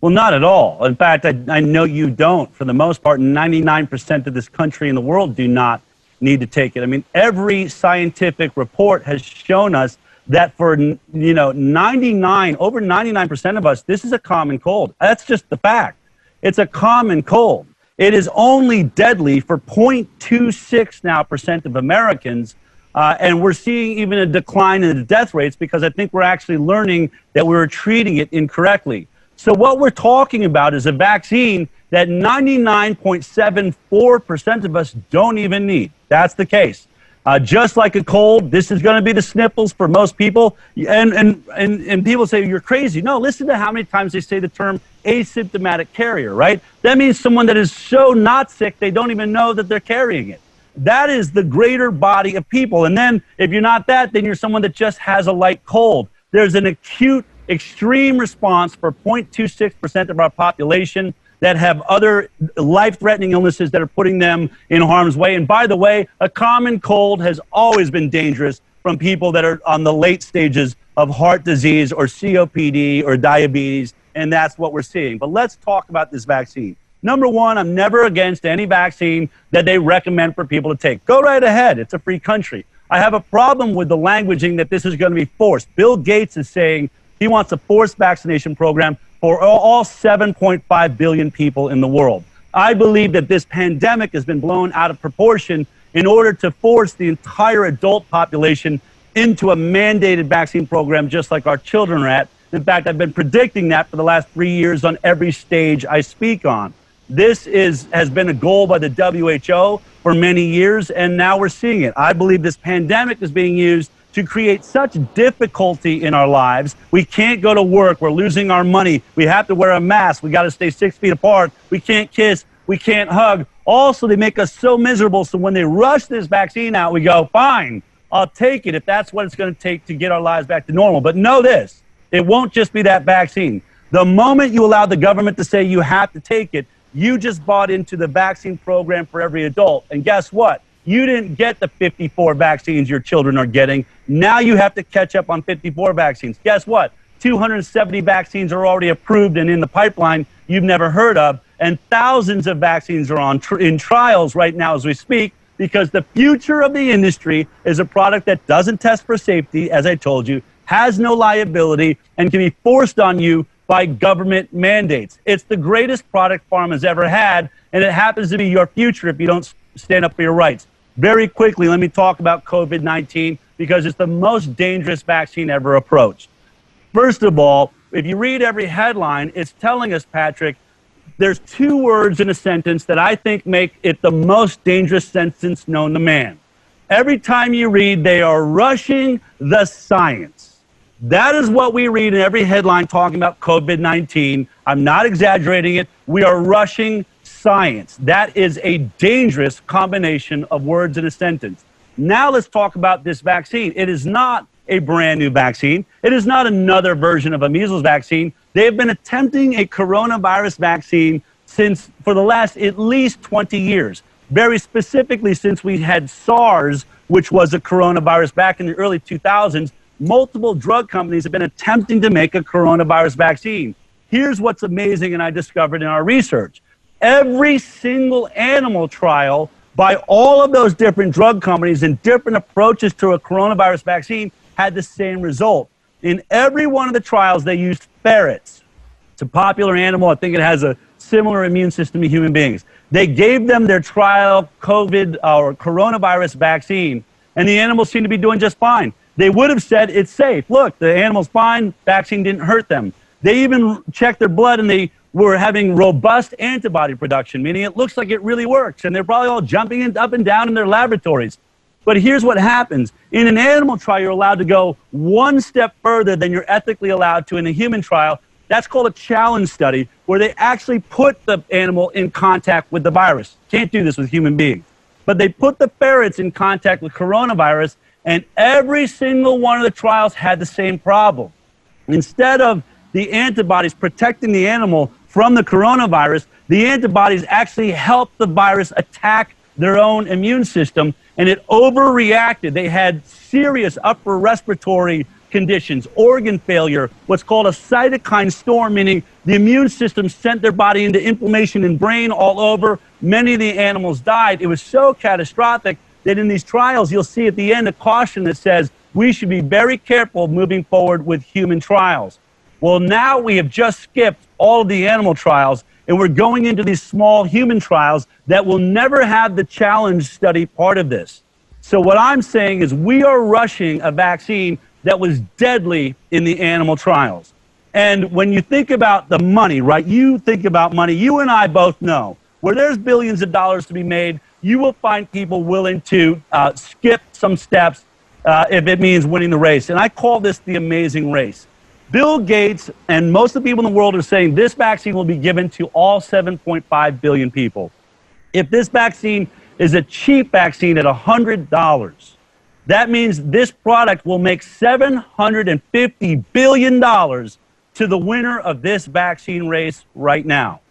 Well, not at all. In fact, I, I know you don't. For the most part, 99% of this country and the world do not need to take it. I mean, every scientific report has shown us that for you know 99 over 99% of us this is a common cold that's just the fact it's a common cold it is only deadly for 0.26 now percent of americans uh, and we're seeing even a decline in the death rates because i think we're actually learning that we we're treating it incorrectly so, what we're talking about is a vaccine that 99.74% of us don't even need. That's the case. Uh, just like a cold, this is going to be the sniffles for most people. And, and, and, and people say, you're crazy. No, listen to how many times they say the term asymptomatic carrier, right? That means someone that is so not sick, they don't even know that they're carrying it. That is the greater body of people. And then if you're not that, then you're someone that just has a light cold. There's an acute extreme response for 0.26% of our population. that have other life threatening illnesses that are putting them in harm's way. And by the way, a common cold has always been dangerous from people that are on the late stages of heart disease or COPD or diabetes. And that's what we're seeing. But let's talk about this vaccine. Number one, I'm never against any vaccine that they recommend for people to take. Go right ahead. It's a free country. I have a problem with the languaging that this is going to be forced. Bill Gates is saying he wants a forced vaccination program for all 7.5 billion people in the world. I believe that this pandemic has been blown out of proportion in order to force the entire adult population into a mandated vaccine program, just like our children are at. In fact, I've been predicting that for the last three years on every stage I speak on. This is, has been a goal by the WHO for many years, and now we're seeing it. I believe this pandemic is being used to create such difficulty in our lives. We can't go to work. We're losing our money. We have to wear a mask. We got to stay six feet apart. We can't kiss. We can't hug. Also, they make us so miserable. So when they rush this vaccine out, we go, fine, I'll take it if that's what it's going to take to get our lives back to normal. But know this it won't just be that vaccine. The moment you allow the government to say you have to take it, you just bought into the vaccine program for every adult. And guess what? You didn't get the 54 vaccines your children are getting. Now you have to catch up on 54 vaccines. Guess what? 270 vaccines are already approved and in the pipeline you've never heard of. And thousands of vaccines are on tr- in trials right now as we speak because the future of the industry is a product that doesn't test for safety, as I told you, has no liability, and can be forced on you by government mandates. It's the greatest product pharma has ever had, and it happens to be your future if you don't stand up for your rights. Very quickly, let me talk about COVID 19 because it's the most dangerous vaccine ever approached. First of all, if you read every headline, it's telling us, Patrick, there's two words in a sentence that I think make it the most dangerous sentence known to man. Every time you read, they are rushing the science. That is what we read in every headline talking about COVID 19. I'm not exaggerating it. We are rushing science. That is a dangerous combination of words in a sentence. Now let's talk about this vaccine. It is not a brand new vaccine, it is not another version of a measles vaccine. They have been attempting a coronavirus vaccine since for the last at least 20 years. Very specifically, since we had SARS, which was a coronavirus back in the early 2000s multiple drug companies have been attempting to make a coronavirus vaccine. Here's what's amazing, and I discovered in our research every single animal trial by all of those different drug companies and different approaches to a coronavirus vaccine had the same result. In every one of the trials, they used ferrets. It's a popular animal. I think it has a similar immune system to human beings. They gave them their trial COVID or coronavirus vaccine, and the animals seemed to be doing just fine. They would have said it's safe. Look, the animal's fine. Vaccine didn't hurt them. They even checked their blood and they were having robust antibody production, meaning it looks like it really works. And they're probably all jumping up and down in their laboratories. But here's what happens in an animal trial, you're allowed to go one step further than you're ethically allowed to in a human trial. That's called a challenge study, where they actually put the animal in contact with the virus. Can't do this with human beings. But they put the ferrets in contact with coronavirus and every single one of the trials had the same problem. Instead of the antibodies protecting the animal from the coronavirus, the antibodies actually helped the virus attack their own immune system and it overreacted. They had serious upper respiratory conditions, organ failure, what's called a cytokine storm, meaning the immune system sent their body into inflammation and brain all over. Many of the animals died. It was so catastrophic that in these trials, you'll see at the end a caution that says we should be very careful moving forward with human trials. Well, now we have just skipped all of the animal trials and we're going into these small human trials that will never have the challenge study part of this. So, what I'm saying is, we are rushing a vaccine that was deadly in the animal trials. And when you think about the money, right? You think about money, you and I both know where there's billions of dollars to be made, you will find people willing to uh, skip some steps uh, if it means winning the race. And I call this the amazing race. Bill Gates and most of the people in the world are saying this vaccine will be given to all 7.5 billion people. If this vaccine is a cheap vaccine at $100, that means this product will make $750 billion to the winner of this vaccine race right now.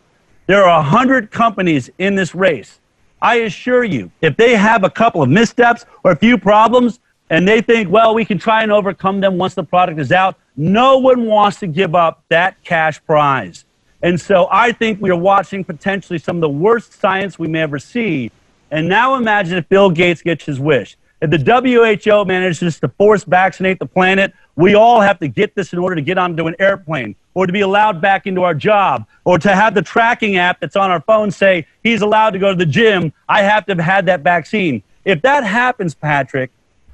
There are 100 companies in this race. I assure you, if they have a couple of missteps or a few problems and they think, well, we can try and overcome them once the product is out, no one wants to give up that cash prize. And so I think we are watching potentially some of the worst science we may ever see. And now imagine if Bill Gates gets his wish. If the WHO manages to force vaccinate the planet, we all have to get this in order to get onto an airplane or to be allowed back into our job or to have the tracking app that's on our phone say he's allowed to go to the gym. I have to have had that vaccine. If that happens, Patrick,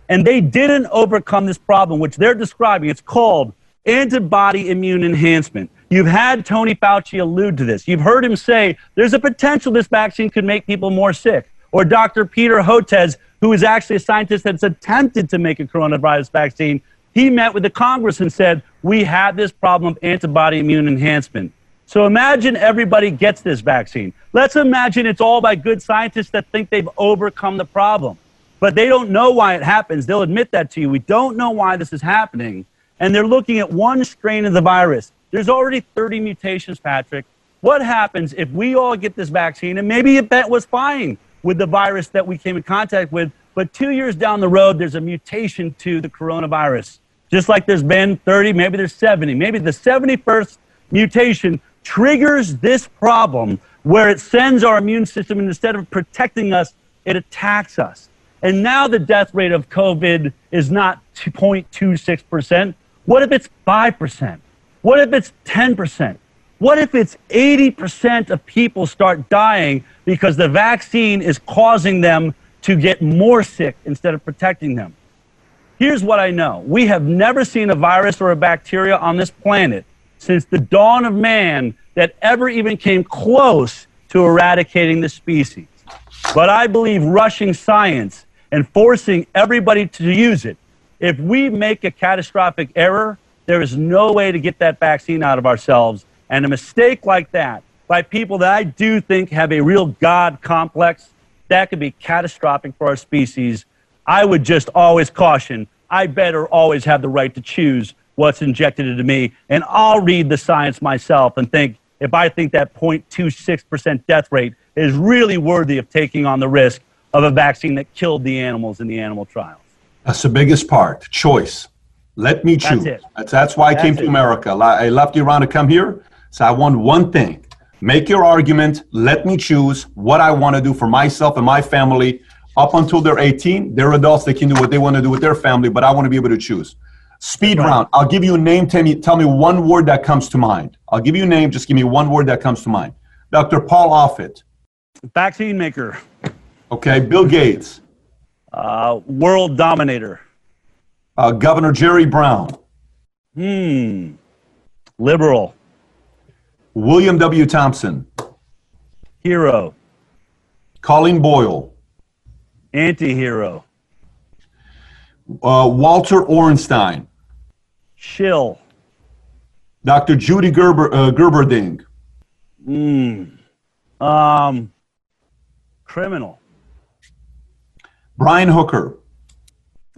and they didn't overcome this problem, which they're describing, it's called antibody immune enhancement. You've had Tony Fauci allude to this. You've heard him say there's a potential this vaccine could make people more sick. Or Dr. Peter Hotez, who is actually a scientist that's attempted to make a coronavirus vaccine, he met with the Congress and said, We have this problem of antibody immune enhancement. So imagine everybody gets this vaccine. Let's imagine it's all by good scientists that think they've overcome the problem. But they don't know why it happens. They'll admit that to you. We don't know why this is happening. And they're looking at one strain of the virus. There's already 30 mutations, Patrick. What happens if we all get this vaccine and maybe it was fine with the virus that we came in contact with, but two years down the road, there's a mutation to the coronavirus. Just like there's been 30, maybe there's 70. Maybe the 71st mutation triggers this problem where it sends our immune system, and instead of protecting us, it attacks us. And now the death rate of COVID is not 2.26%. What if it's 5%? What if it's 10%? What if it's 80% of people start dying because the vaccine is causing them to get more sick instead of protecting them? Here's what I know we have never seen a virus or a bacteria on this planet since the dawn of man that ever even came close to eradicating the species. But I believe rushing science and forcing everybody to use it, if we make a catastrophic error, there is no way to get that vaccine out of ourselves. And a mistake like that by people that I do think have a real God complex, that could be catastrophic for our species. I would just always caution I better always have the right to choose what's injected into me. And I'll read the science myself and think if I think that 0.26% death rate is really worthy of taking on the risk of a vaccine that killed the animals in the animal trials. That's the biggest part choice. Let me choose. That's, that's, that's, why I that's came it. to America. I left Iran to come here. So I want one thing make your argument. Let me choose what I want to do for myself and my family. Up until they're 18, they're adults. They can do what they want to do with their family, but I want to be able to choose. Speed right. round. I'll give you a name. Tell me, tell me one word that comes to mind. I'll give you a name. Just give me one word that comes to mind. Dr. Paul Offit. Vaccine maker. Okay. Bill Gates. Uh, world dominator. Uh, Governor Jerry Brown. Hmm. Liberal. William W. Thompson. Hero. Colleen Boyle. Anti-hero. Uh, Walter Orenstein. Shill. Dr. Judy Gerber, uh, Gerberding. Hmm. Um, criminal. Brian Hooker.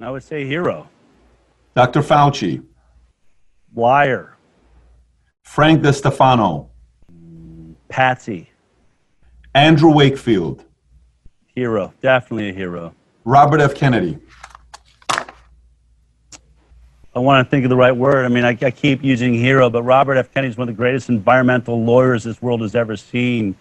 I would say hero. Dr. Fauci. Liar. Frank DeStefano. Patsy. Andrew Wakefield. Hero. Definitely a hero. Robert F. Kennedy. I want to think of the right word. I mean, I, I keep using hero, but Robert F. Kennedy is one of the greatest environmental lawyers this world has ever seen.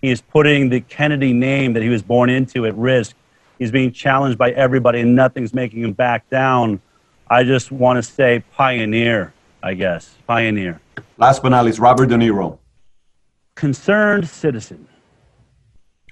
He is putting the Kennedy name that he was born into at risk. He's being challenged by everybody, and nothing's making him back down. I just want to say pioneer, I guess. Pioneer. Last but not least, Robert De Niro. Concerned citizen.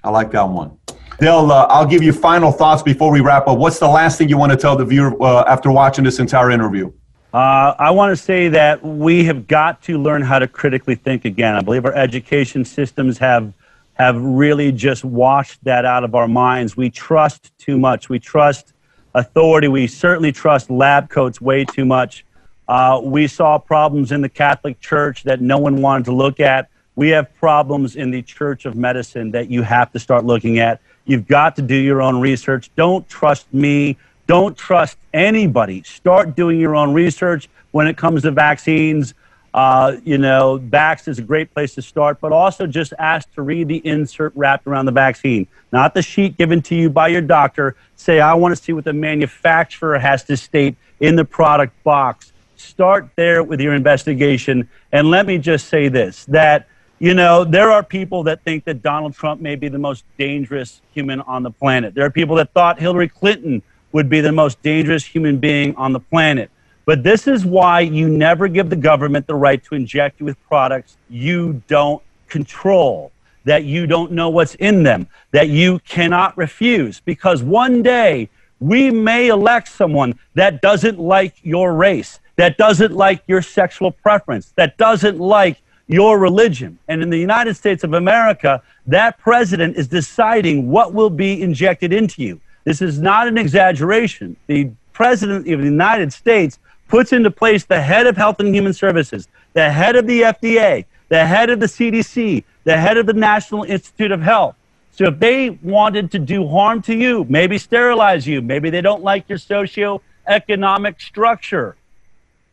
I like that one. Dale, uh, I'll give you final thoughts before we wrap up. What's the last thing you want to tell the viewer uh, after watching this entire interview? Uh, I want to say that we have got to learn how to critically think again. I believe our education systems have have really just washed that out of our minds. We trust too much. We trust authority. We certainly trust lab coats way too much. Uh, we saw problems in the Catholic Church that no one wanted to look at. We have problems in the Church of Medicine that you have to start looking at. You've got to do your own research. Don't trust me. Don't trust anybody. Start doing your own research when it comes to vaccines. Uh, you know, Vax is a great place to start, but also just ask to read the insert wrapped around the vaccine, not the sheet given to you by your doctor. Say, I want to see what the manufacturer has to state in the product box. Start there with your investigation. And let me just say this that, you know, there are people that think that Donald Trump may be the most dangerous human on the planet. There are people that thought Hillary Clinton would be the most dangerous human being on the planet. But this is why you never give the government the right to inject you with products you don't control, that you don't know what's in them, that you cannot refuse. Because one day we may elect someone that doesn't like your race, that doesn't like your sexual preference, that doesn't like your religion. And in the United States of America, that president is deciding what will be injected into you. This is not an exaggeration. The president of the United States puts into place the head of Health and Human Services, the head of the FDA, the head of the CDC, the head of the National Institute of Health. So if they wanted to do harm to you, maybe sterilize you, maybe they don't like your socioeconomic structure,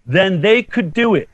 then they could do it.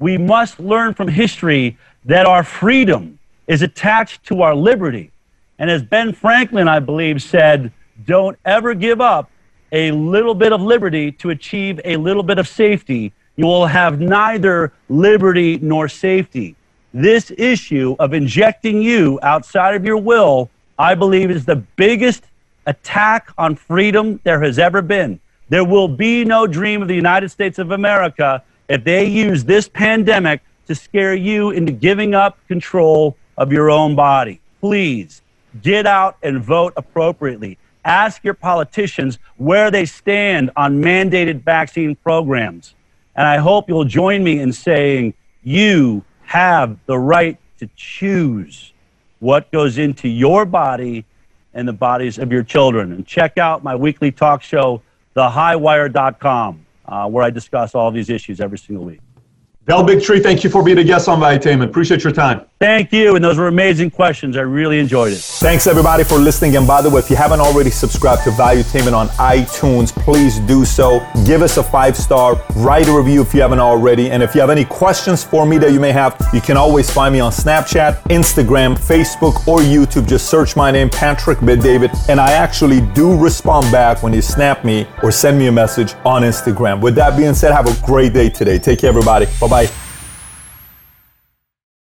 We must learn from history that our freedom is attached to our liberty. And as Ben Franklin, I believe, said, don't ever give up a little bit of liberty to achieve a little bit of safety, you will have neither liberty nor safety. This issue of injecting you outside of your will, I believe, is the biggest attack on freedom there has ever been. There will be no dream of the United States of America if they use this pandemic to scare you into giving up control of your own body. Please get out and vote appropriately. Ask your politicians where they stand on mandated vaccine programs. And I hope you'll join me in saying you have the right to choose what goes into your body and the bodies of your children. And check out my weekly talk show, thehighwire.com, uh, where I discuss all these issues every single week. Del Bigtree, thank you for being a guest on Valuetainment. Appreciate your time. Thank you. And those were amazing questions. I really enjoyed it. Thanks, everybody, for listening. And by the way, if you haven't already subscribed to Valuetainment on iTunes, please do so. Give us a five star, write a review if you haven't already. And if you have any questions for me that you may have, you can always find me on Snapchat, Instagram, Facebook, or YouTube. Just search my name, Patrick Bet-David. And I actually do respond back when you snap me or send me a message on Instagram. With that being said, have a great day today. Take care, everybody. Bye Bye bye.